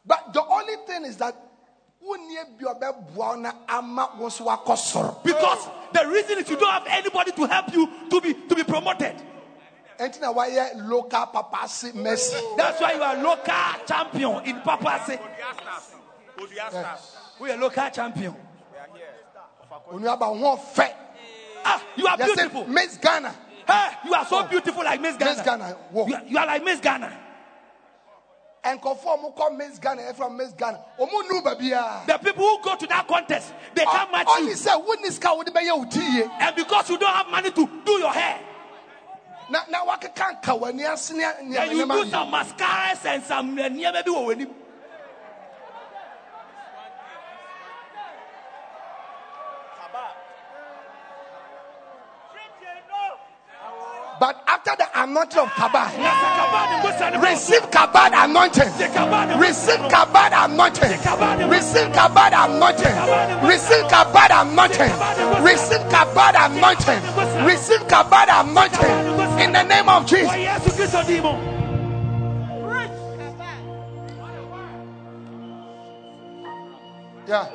B: But the only thing is that
A: because the reason is you don't have anybody to help you to be to be promoted
B: Ɛnti na wayɛ local Papasi Messi.
A: that's why you are local champion in Papa
B: Yes.
A: we are local champion
B: wo ho fɛ.
A: ah you are beautiful
B: Miss Ghana.
A: hey you are so beautiful like Miss Ghana
B: Miss Ghana.
A: You are, you are like Miss Ghana
B: nkɔfoɔ a wɔkɔ miss ghana ɛfra miss ghana.
A: The people who go to that contest, they can't match you.
B: sɛ wuni sika wodi bɛyɛ o ti yie.
A: And because you don't have money to do your hair,
B: na na wakeka nka w'ani ase ne
A: and
B: nneɛma
A: you do some mascaras and some eh, uh, nneɛma bi wɔ w'anim.
B: but after the anointing of kabad
A: Na sɛ kabad ngo sɛ ne bɔ
B: receive kabad anointing.
A: Sɛ kabad ngo
B: Receive kabad anointing. Receive kabad anointing. Receive kabad anointing. Receive kabad anointing. Receive kabad anointing. In the name of Jesus.
A: Yesu Kristo din mu.
B: Yeah.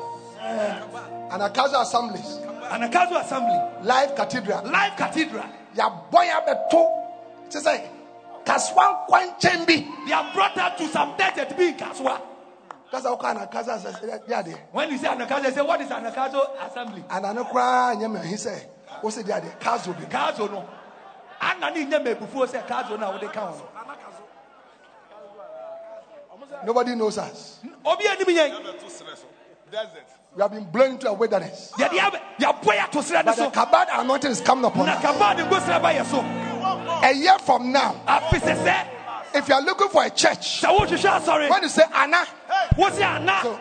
B: And Akazo assemblies,
A: Anakazo Assembly,
B: live cathedral.
A: Life Cathedral,
B: ya bɛto. Te sɛ kasuwa nkwankyɛn bi.
A: they have brought her to some desert being Kasoa.
B: Kasa ɔkɔ Anakazo asɛ yadeɛ.
A: When you say Anakazo, they say, What is Anakazo Assembly?
B: Nyɛ mɛ hi sɛ wosi di adeɛ kazo.
A: Kazo no. Anna ni nye mebufuo sɛ Kazo na wode ka ho.
B: Nobody knows us.
A: Obi anim yɛn.
B: We have been blown into a wilderness.
A: Yɛde ab- yɛabɔ yɛ
B: But the kabad anointing is coming upon us. A year from now,
A: Afi sɛ sɛ
B: if you are looking for a church, when you say Anna,
A: ana
B: So-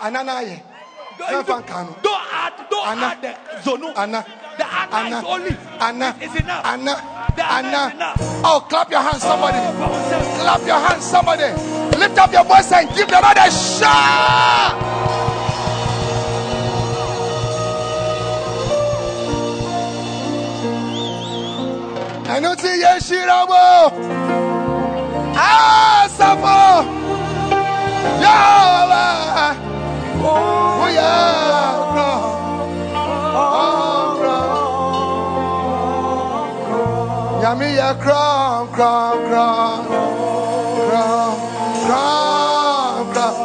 B: Anna na ye.
A: Don't
B: Na fa nka no.
A: don't add, don't
B: Anna.
A: add the zono.
B: Anna.
A: The Anna,
B: Anna.
A: is only.
B: Anna.
A: It's enough.
B: Anna.
A: The Anna
B: Anna.
A: enough.
B: Oh, clap your hands, somebody.
A: Oh,
B: Clap your hands, somebody. Lift up your voice and give the Lord a shout. Ẹnu tí yẹ ṣíra wò àṣàfò yóò wá bóyá rọ ọrọ nyàmí yẹ kúrọ̀m kúrọ̀m kúrọ̀m kúrọ̀m kúrọ̀m kúrọ̀m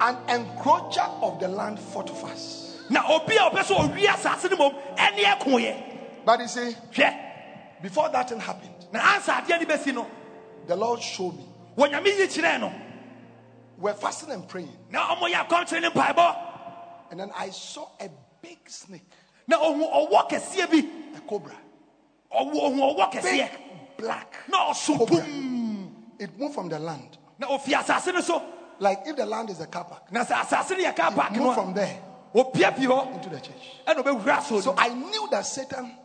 B: An encroacher of the land fought of us.
A: Na obi a sɛ owi asase no mom ɛne ɛko.
B: But he see,
A: Hwɛ.
B: before that thing happened,
A: Na ansa adeɛ no bɛsi no,
B: the Lord showed me.
A: wɔ nyame yi kyerɛɛ no.
B: We're fasting and praying.
A: Now, ɔmo yɛ akɔnkyere ne mpaebɔ.
B: And then I saw a big snake,
A: Na ohun ɔwɔ kɛseɛ bi.
B: a cobra,
A: ohun ɔwɔ
B: big
A: kɛseɛ.
B: black
A: Na pum.
B: It moved from the land.
A: Na ofi asase no so.
B: Like if the land is a car park,
A: Na sɛ asase no yɛ car
B: it
A: park
B: moved from there
A: opia pii hɔ
B: into the church.
A: ɛna so.
B: I knew that Satan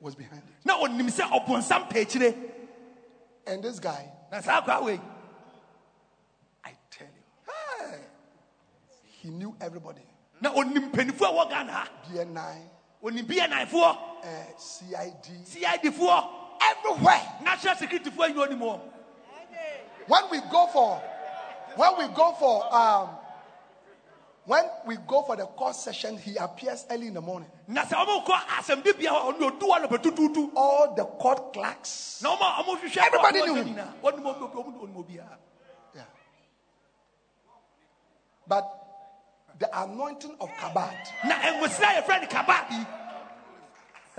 B: was behind it.
A: Na onim sɛ ɔbɔnsam pɛ akyire.
B: And this guy,
A: Na saa akwa wei.
B: I tell you, hey, he knew everybody.
A: Na onim mpanyinfoɔ a ɛwɔ Ghana ha.
B: BNI,
A: Onim BNI-foɔ,
B: uh, CID,
A: CID-foɔ,
B: everywhere.
A: National Security-foɔ nyɛ onim wɔn.
B: When we go for, when we go for, um, when we go for the court session, he appears early in the morning.
A: Na sɛ ɔmo kɔ asɛmdibea hɔ, ɔno odu hɔ anɔpa tutuutu.
B: All the court clerks,
A: Na ɔmo a ɔmo hwehwɛ
B: Everybody knew him.
A: nyinaa. Wɔnim obi- obi- ɔmo onim obiara.
B: yeah. But the anointing of Kabad
A: Na nwosira a yɛfrɛ no kaba yi,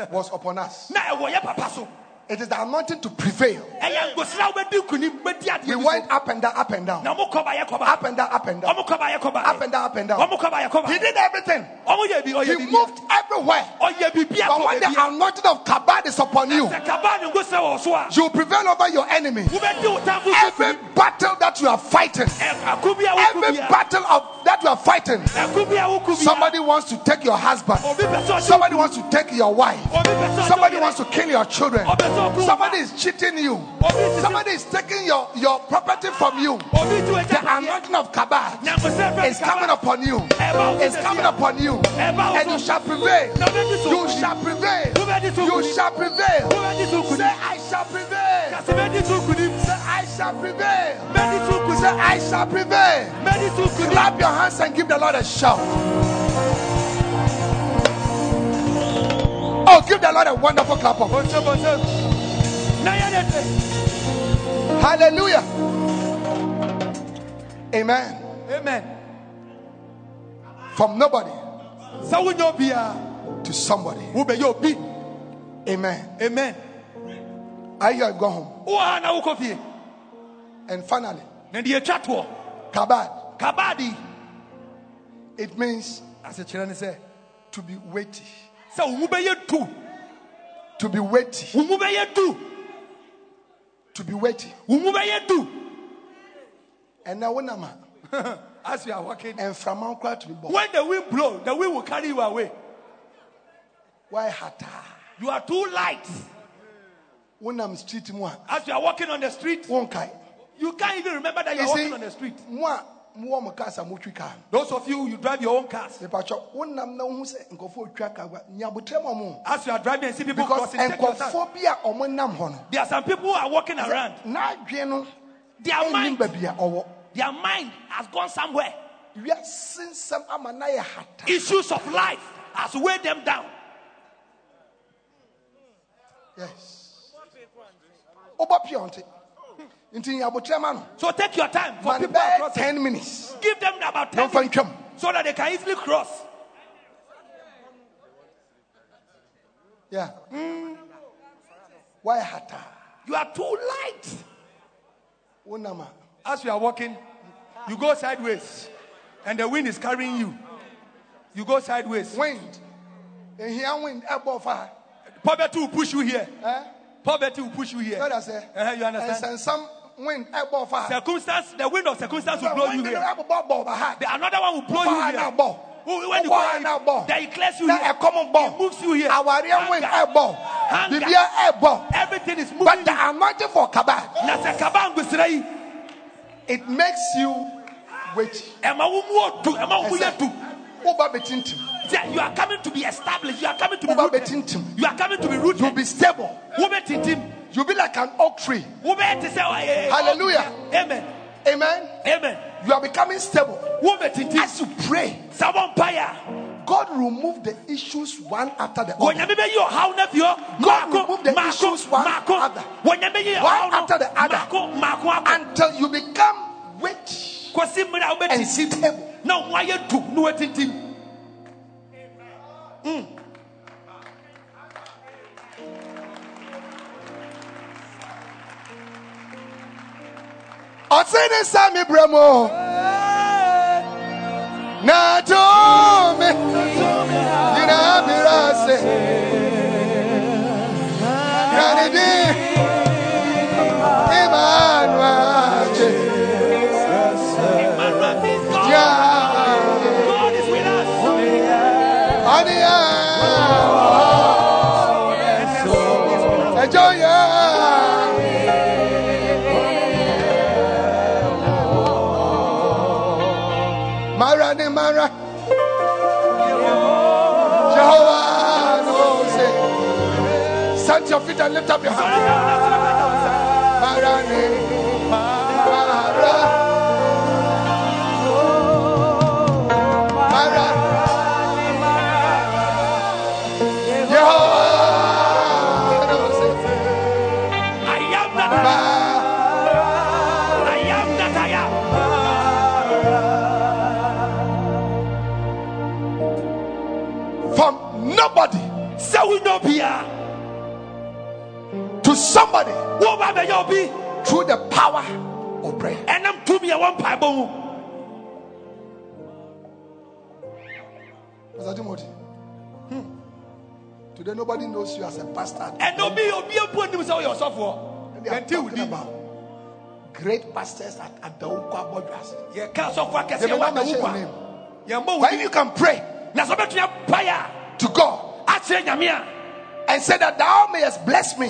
B: was upon us.
A: Na ɛwɔ yɛ papa so.
B: It is the anointing to prevail.
A: Ɛyɛ nwosira a wobɛdi nkonim, wobɛdi adeɛ
B: We went up and down, up and down,
A: Na ɔmo kɔ baeɛ kɔ baeɛ.
B: up and down, up and down,
A: Ɔmo kɔ baeɛ kɔ baeɛ.
B: up and down, up and down.
A: Ɔmo kɔ baeɛ kɔ
B: He did everything.
A: Ɔmo yɛ bi, ɔyɛ
B: He moved everywhere. But when the anointing of Kabad is upon you,
A: Sɛ kaba ne nwosira wɔ so a,
B: you prevail over your enemy.
A: wobɛdi wo tamfo so
B: Every battle that you are fighting,
A: Ɛ- ako bi a woko
B: every battle of that you are fighting,
A: Ako bi a woko biara.
B: somebody wants to take your husband,
A: Obi pɛ sɛ ɔgye
B: somebody wants to take your wife,
A: Obi pɛ sɛ ɔgye
B: somebody wants to kill your children,
A: Obi sɛ ɔko wo
B: somebody is cheating you,
A: Obi ti sɛ-
B: somebody is taking your, your property from you.
A: Obi ti wo
B: The anointing of Kabad
A: Na nwosira fɛ
B: is coming upon you. It's coming upon you. And you shall prevail.
A: Na wobɛdi so
B: You shall prevail. You shall prevail. Say. I shall prevail.
A: Kasi mɛdi so nkonim.
B: Say, I shall prevail. Say. I shall prevail.
A: Mɛdi so nkonim.
B: Clap your hands and give the Lord a shout. Oh, give the Lord a wonderful clap of. Hallelujah. Amen.
A: Amen.
B: From nobody
A: Sɛ wonyɛ obiara,
B: to somebody. Amen.
A: Amen.
B: I hear you go home.
A: Wowɔ ha na wokɔ fie.
B: And finally,
A: Na deɛ atwa toɔ.
B: kabad.
A: Kabaadi.
B: It means
A: Asekyerɛ ne sɛ,
B: to be weighty.
A: sɛ wo mu bɛyɛ du.
B: To be weighty.
A: Wo mu bɛyɛ du.
B: To be waiting.
A: Wo mu bɛyɛ du.
B: And now when I'm
A: As you are walking.
B: and from Uncle to be born.
A: When the wind blow, the wind will carry you away.
B: Why hata?
A: You are too light.
B: When I'm street moi.
A: As you are walking on the street, you can't even remember that you
B: You
A: are walking
B: see,
A: on the street.
B: moi, moi, my car, some much car.
A: Those of you, you drive your own cars.
B: The patch, when I'm now who say, and go for track, nyabutremo.
A: As you are driving and see people
B: Because
A: crossing, take your time.
B: or when I'm.
A: There are some people who are walking around. Their mind, their mind has gone somewhere.
B: we are since some amanaya hata.
A: Issues of life has weighed them down.
B: Yes.
A: So take your time for
B: Man
A: people who are
B: bear
A: crossing.
B: 10 minutes.
A: Give them about 10
B: Don't
A: minutes so that they can easily cross.
B: Yeah. Why hata?
A: You are too light.
B: Unama.
A: As you are walking, you go sideways, and the wind is carrying you. You go sideways.
B: Wind. And here wind above fire.
A: Poverty will push you here.
B: Eh?
A: Poverty will push you here.
B: What I say?
A: Uh-huh, you understand?
B: send some wind.
A: Circumstance, the wind of circumstance will blow you here. The another one will blow you here. When you
B: Ọkọ
A: go,
B: náà bọ̀.
A: then it clears you here. It moves you here. Anger.
B: ẹ̀bọ̀.
A: Anger.
B: Bìbí ẹ̀bọ̀.
A: Everything is moving.
B: But the anointing for kabad,
A: Na sɛ kaba ngusira
B: it makes you weighty.
A: ɛma wo mu odu, ɛma wo mu yɛ du.
B: Oba betintim.
A: Sɛ, You are coming to be established. You are coming to be rooted. You are coming to be
B: You'll be stable.
A: Wo bɛ tintim.
B: You'll be like an oak tree.
A: Wo bɛ te sɛ ɔyɛ-
B: Hallelujah.
A: Amen.
B: Amen.
A: Amen.
B: You are becoming stable. As you pray. God remove the issues one after the other.
A: Wɔnyame bɛ yi ɔhaw na fio.
B: God remove the issues one after. One after the other.
A: maako, maako akɔ.
B: Until you become weighty
A: Kɔsi mmiri a wobɛ
B: and
A: tintim.
B: stable.
A: Na wɔn na wɔtintim.
B: Ọ̀sìn sami bremo. Na. Your feet and lift up your hands.
A: Obi.
B: through the power of prayer.
A: Ɛnam tumi a wɔn mpaebɔ mu.
B: Pastor Timothy. hmm, Today nobody knows you as a pastor.
A: Ɛna obi obi ebu onim sɛ ɔyɛ ɔsɔfoɔ.
B: They are
A: Yɛnti
B: talking about great pastors at Adauko Abodras.
A: Yɛka asɔfoɔ
B: They
A: akɛseɛ
B: may not mention your name.
A: Yɛmbɔ
B: When
A: wudi.
B: you can pray
A: ɔbɛtua mpaeɛ
B: to God
A: a,
B: and say that thou mayest bless me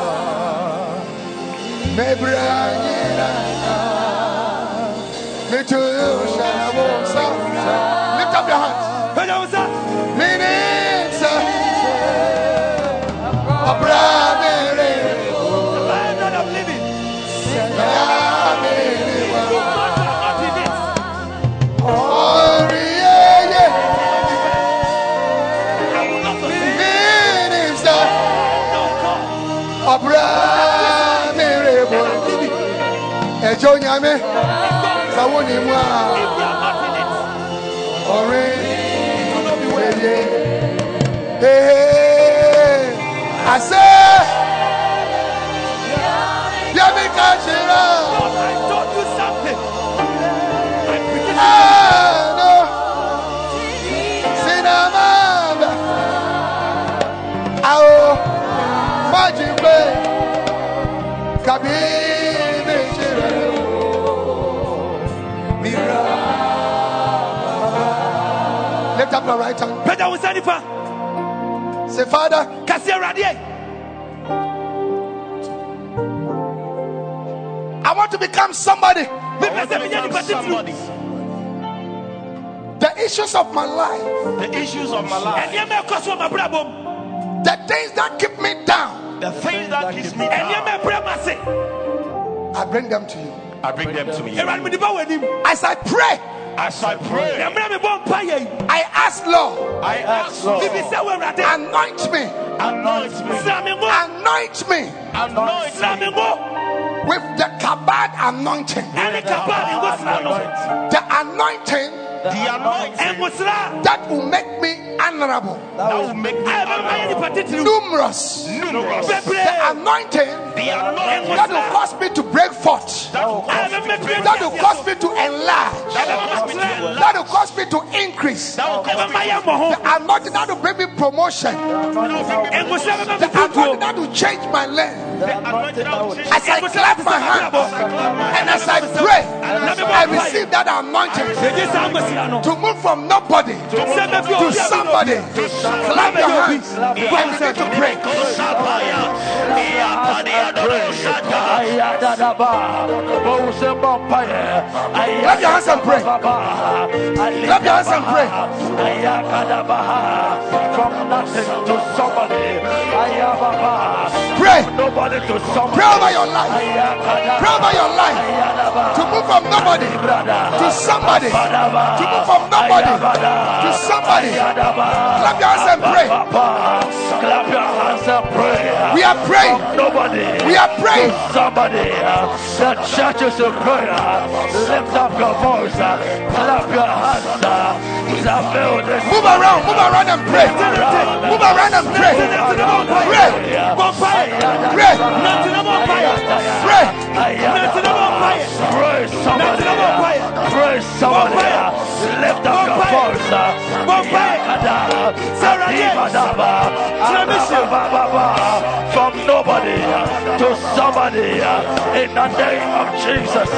A: Me
B: Mebranyera, Metu Shabon Sabra. onyame
A: sɛ wo ne mu a
B: Clap your right hand. Say father.
A: Kasi.
B: I want to become somebody.
A: I want to become somebody.
B: The issues of my life.
C: The issues of my life.
B: The things that keep me down.
C: The things, the things that,
A: that keep me down.
B: I bring them to you.
C: I bring, I bring
A: them, them to me.
B: As I pray.
C: As I pray,
B: I ask Lord,
C: I ask Lord,
B: anoint me,
C: anoint me,
B: anoint me,
C: anoint
A: me.
B: With the kabad anointing,
A: and the, kabad anointing.
B: the anointing,
C: the anointing
B: that will make me honorable,
C: that will make me
B: numerous.
C: numerous.
B: The anointing that will cause me to break forth,
C: that will cause me to
B: enlarge,
C: that will cause me to
B: increase, the anointing that will bring me promotion, the anointing that will change my
C: land.
B: As I clap my hands and as I pray, I receive that anointing to move from nobody to
A: somebody
B: somebody. Clap your hands and begin to pray. Clap your hands and pray. Clap your hands and pray.
E: From nothing to somebody.
B: Pray.
E: Nobody to somebody.
B: Pray over your life. Pray over your life. To move from nobody to somebody. To move from nobody to somebody. Clap your hands and pray.
E: Clap your hands and pray.
B: We are praying.
E: Nobody.
B: We are praying.
E: Somebody, the church is in prayer. Lift up your voice. Clap your hands.
B: Move around, move around and pray. Move around and pray. Pray. Pray.
A: Nante na bɔ mpaeɛ.
B: Pray.
A: Nante na bɔ mpaeɛ.
E: Pray somebody.
A: Nante na bɔ mpaeɛ.
E: Pray somebody. Lift up your voice.
A: Ibada,
E: Ibadaba, from nobody to somebody. In the name of Jesus.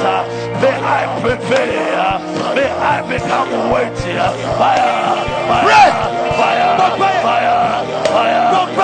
E: May I prevail, may I become weightier, Fire, fire, fire, fire, fire, fire.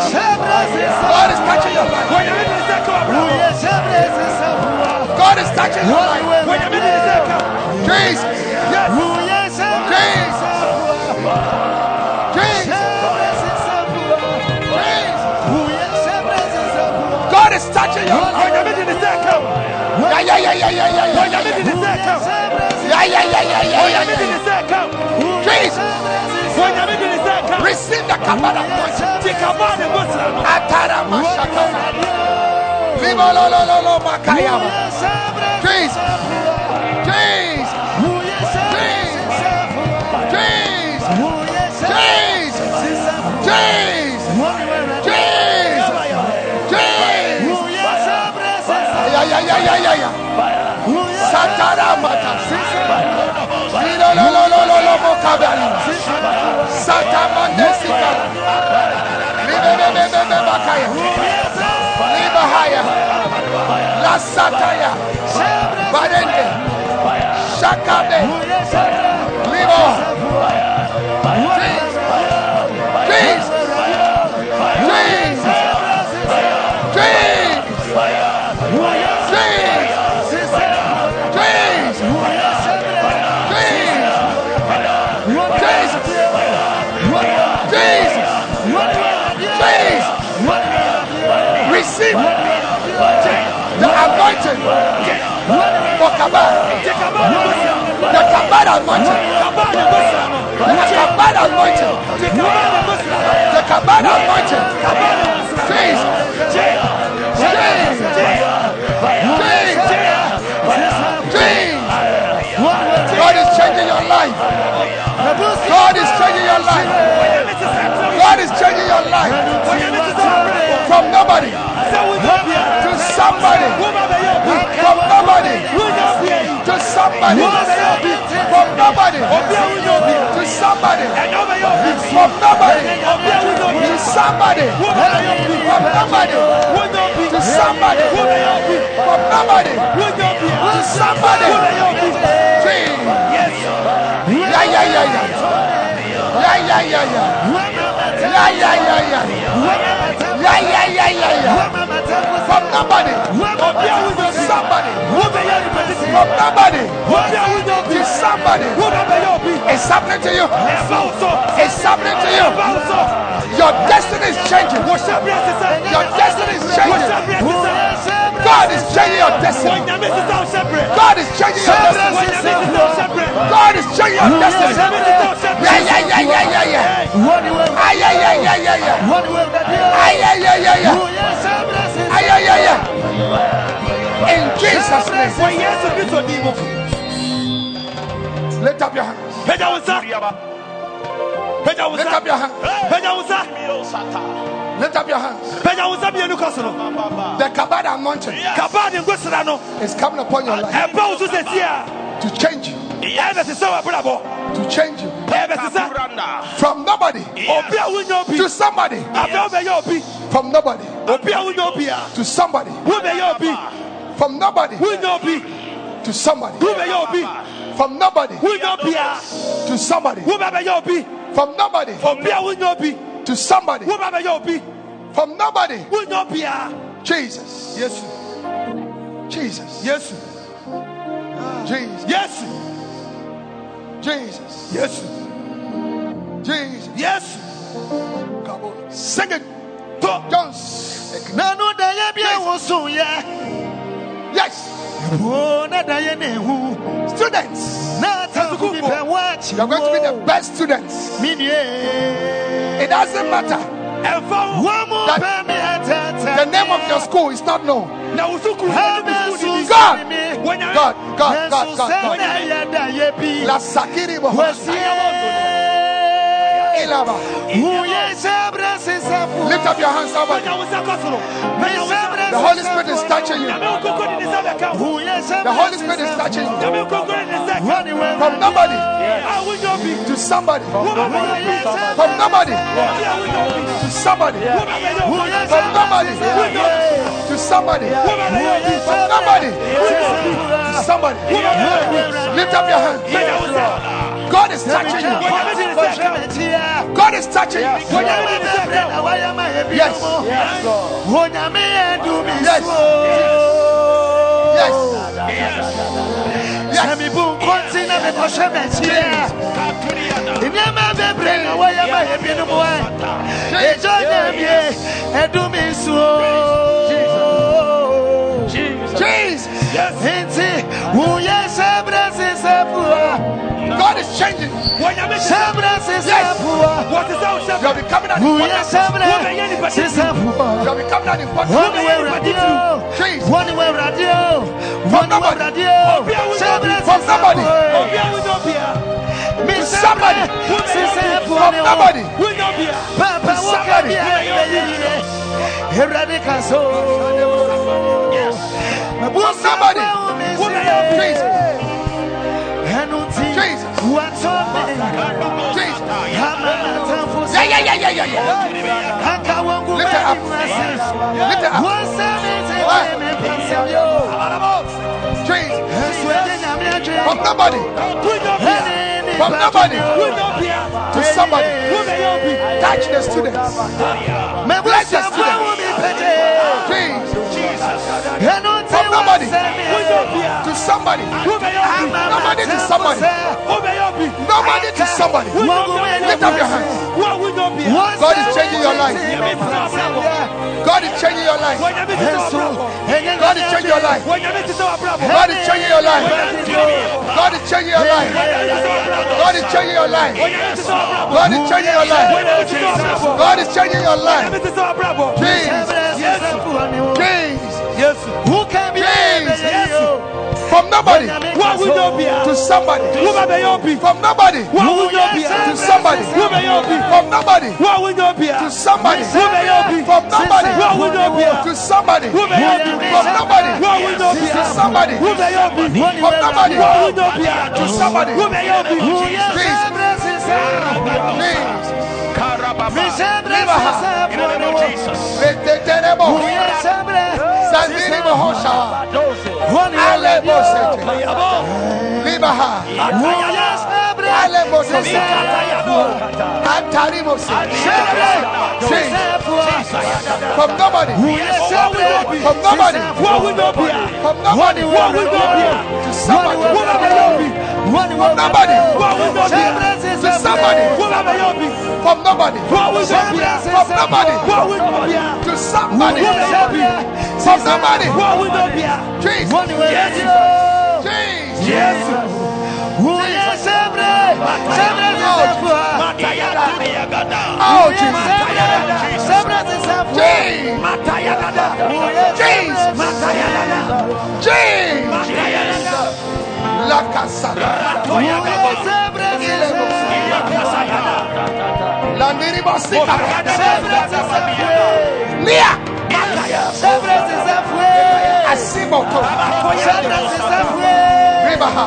B: God is touching your life. God is touching your life. Jesus. Jesus. Jesus. God is touching your life. Yeah, yeah, yeah, yeah, yeah, yeah, yeah. Yeah, yeah, yeah, yeah, yeah, yeah, yeah. Jesus. Receive the kabbalah Atara mashaka. Libo lo lo lo lo makaya. Jesus. Jesus. Jesus. Jesus. Jesus. Yeah, yeah, yeah, yeah, yeah. Satara mata. Lo lo lo lo lo mokabali. Satamande sikara. Libe be be be be bakaya. Libe haya. La sataya. Barende. Shakabe. Receive the anointing for Kabbalah. The Kabbalah anointing. The Kabbalah anointing. The Kabbalah anointing. Jesus. Jesus. Jesus. God is changing your life. God is changing your life. God is changing your life. From nobody to somebody. From nobody to somebody. From nobody to somebody. From nobody to somebody. From nobody to somebody. From nobody to somebody. Jesus. Yeah, yeah, yeah, yeah. Yeah, yeah, yeah, yeah. Yeah, yeah, yeah, yeah, yeah. From nobody to somebody. From nobody to somebody. It's happening to you. It's happening to you. Your destiny is changing. Your destiny is changing. God is changing your destiny. God is changing your destiny. God is changing your destiny. Yeah, yeah, yeah, yeah, yeah, yeah. Ah, yeah, yeah, yeah, yeah, yeah. Ah, yeah, yeah, yeah, yeah. Ah, yeah, yeah, yeah. In Jesus' name. Lift up your hands. Lift up your hands. Lift up your hands. The Kabbalah anointing is coming upon your life. To change you. To change you. From nobody. To somebody. From nobody. To somebody. From nobody. To somebody. From nobody. To somebody. From nobody From Will Be to somebody. From nobody. Ah. Jesus.
A: Yes.
B: Jesus.
A: Yes.
B: Jesus.
A: Yes.
B: Jesus.
A: Yes.
B: Jesus.
A: Yes.
B: Come on. Sing it. Jones.
E: nanu da yɛ bi a woso yɛ
B: Yes.
E: wo na da ne hu
B: Students.
E: Na atamfo bi pɛ wɔ
B: You're going to be the best students. It doesn't matter.
A: Ɛnfa wo.
E: wɔn mu
B: That- The name of your school is not known.
A: Na wo sukuu
E: ha
A: yɛ
E: bɛ
A: sukuu
E: sun
A: ni bi.
B: God.
E: sani mi
A: Wɔnyame.
B: God, God, God, God, God.
E: na yɛ da yɛ bi
B: La Sakiri Bohos.
E: wɔsie
B: Ilaba.
E: wo yɛ sɛ brɛ sisan fo
B: Lift up your hands, somebody.
A: Wɔnya wo nsa kɔ soro.
E: mi sɛ brɛ
B: The Holy Spirit is touching you.
A: nyame nkoko de ne nsa bɛka wo
B: The Holy Spirit is touching you.
A: nyame nkoko de ne nsa ka wo
B: From nobody.
A: A wonyɛ obi
B: to somebody.
A: wo ba bɛyɛ obi
B: From nobody.
A: Obi a wonyɛ obi
B: to somebody.
A: wo ba bɛyɛ obi
B: From nobody. To somebody.
A: wo ba bɛyɛ obi
B: From nobody to somebody. Lift up your hand.
A: Yɛyɛ wo sɛ
B: God is touching you.
A: nyame de ne nsa ka wo
B: God is touching you.
A: nyame de ne nsa ka wo
B: Yes. Yes. Yes. Yes.
F: nneɛma bebree na wɔyɛ ma yɛ binom ɛ ɛgya nyamie ɛdome nsuo
B: Jesus.
F: enti woyɛ hyɛ berɛ sesɛ fua
B: God is changing.
A: wɔ nyame
F: hyɛ
A: hyɛ
F: berɛ sesɛ fua
A: wɔte sɛ wo
B: You
A: hyɛ
B: are becoming an important.
F: hyɛ berɛ sesɛ fua
B: You are becoming an important.
F: wɔne wɔ awurade o
B: Jesus.
F: wɔne wɔ awurade o wɔne wɔ awurade o hyɛ berɛ
B: From somebody.
F: fua
A: obi a wonyɛ obi a
F: me
B: To somebody. From
F: ne wo
B: nobody.
A: wonyɛ obi a
F: Papa
B: To
F: woka
B: somebody.
F: bi a ɛyɛ Awurade ka so.
B: From somebody. Jesus.
F: Nti
B: Jesus.
F: me
B: Jesus. Yeah, yeah, yeah, yeah, yeah, yeah. Lift it up. Lift it up.
F: wɔnsɛ me nti wɔyɛ me mpasɛm yo
B: Jesus.
F: ɛnso ɛgye nyame adwe
B: From nobody
A: wonyɛ obi a
F: ɛne ne
B: From nobody.
A: wonyɛ obi a
B: to somebody.
A: wo bɛyɛ obi
B: Touch the students.
F: wo me pɛgye
B: Jesus.
F: Ɛno nti
B: From nobody.
F: wɔnsɛ
A: wonyɛ
F: me
A: obi a
B: To somebody.
A: wo bɛyɛ obi
B: Nobody to somebody.
A: wo bɛyɛ obi
B: Nobody to somebody. Lift up your hands.
A: wo a wonyɛ obi a
B: God is changing your life.
A: nyame te sɛ wabrabɔ
B: God is changing your life.
A: wɔ nyame te sɛ wabrabɔ
B: God is changing your life.
A: wɔ nyame te sɛ wabrabɔ
B: God is changing your life. God is changing your life. God is changing your life.
A: wɔ nyame te sɛ wabrabɔ
B: God is changing your life.
A: nyame te sɛ wabrabɔ
B: God is changing your life.
A: nyame te sɛ wabrabɔ
B: Jesus. Jesus. From nobody
A: wo a wonyɛ obi
B: to somebody.
A: wo ba bɛyɛ obi
B: From nobody
A: wo a wonyɛ obi
B: to somebody.
A: wo bɛyɛ obi
B: From nobody
A: wo a wonyɛ obi
B: to somebody.
A: wo bɛyɛ obi
B: From nobody
A: wo a wonyɛ obi
B: to somebody.
A: wo bɛyɛ obi
B: From nobody
A: wo a wonyɛ obi
B: to somebody.
A: wo bɛyɛ obi
B: From nobody
A: wo a wonyɛ obi a
B: to somebody.
A: wo bɛyɛ obi
B: Jesus.
C: In the name of Jesus.
B: Reteterebo. Sandini mohosha. Alebo sete. Libaha. Alebo sete. Antarimo sete. Jesus. From nobody. From nobody.
A: wo a wonyɛ obi a
B: From nobody.
A: wo a wonyɛ obi a
B: To somebody.
A: wo ba bɛyɛ obi
B: From nobody.
A: wo a wonyɛ obi a
B: To somebody.
A: wo ba bɛyɛ obi
B: From nobody.
A: wo a wonyɛ obi a
B: From nobody.
A: wo a wonyɛ obi a
B: To somebody.
A: wo bɛyɛ obi
B: From nobody.
A: wo a wonyɛ obi a
B: Jesus. Jesus.
A: yesu
B: Oh, Jesus. Jesus. Jesus. Jesus. La casa. La niribosita. Lia. Asimoto. Ribaha.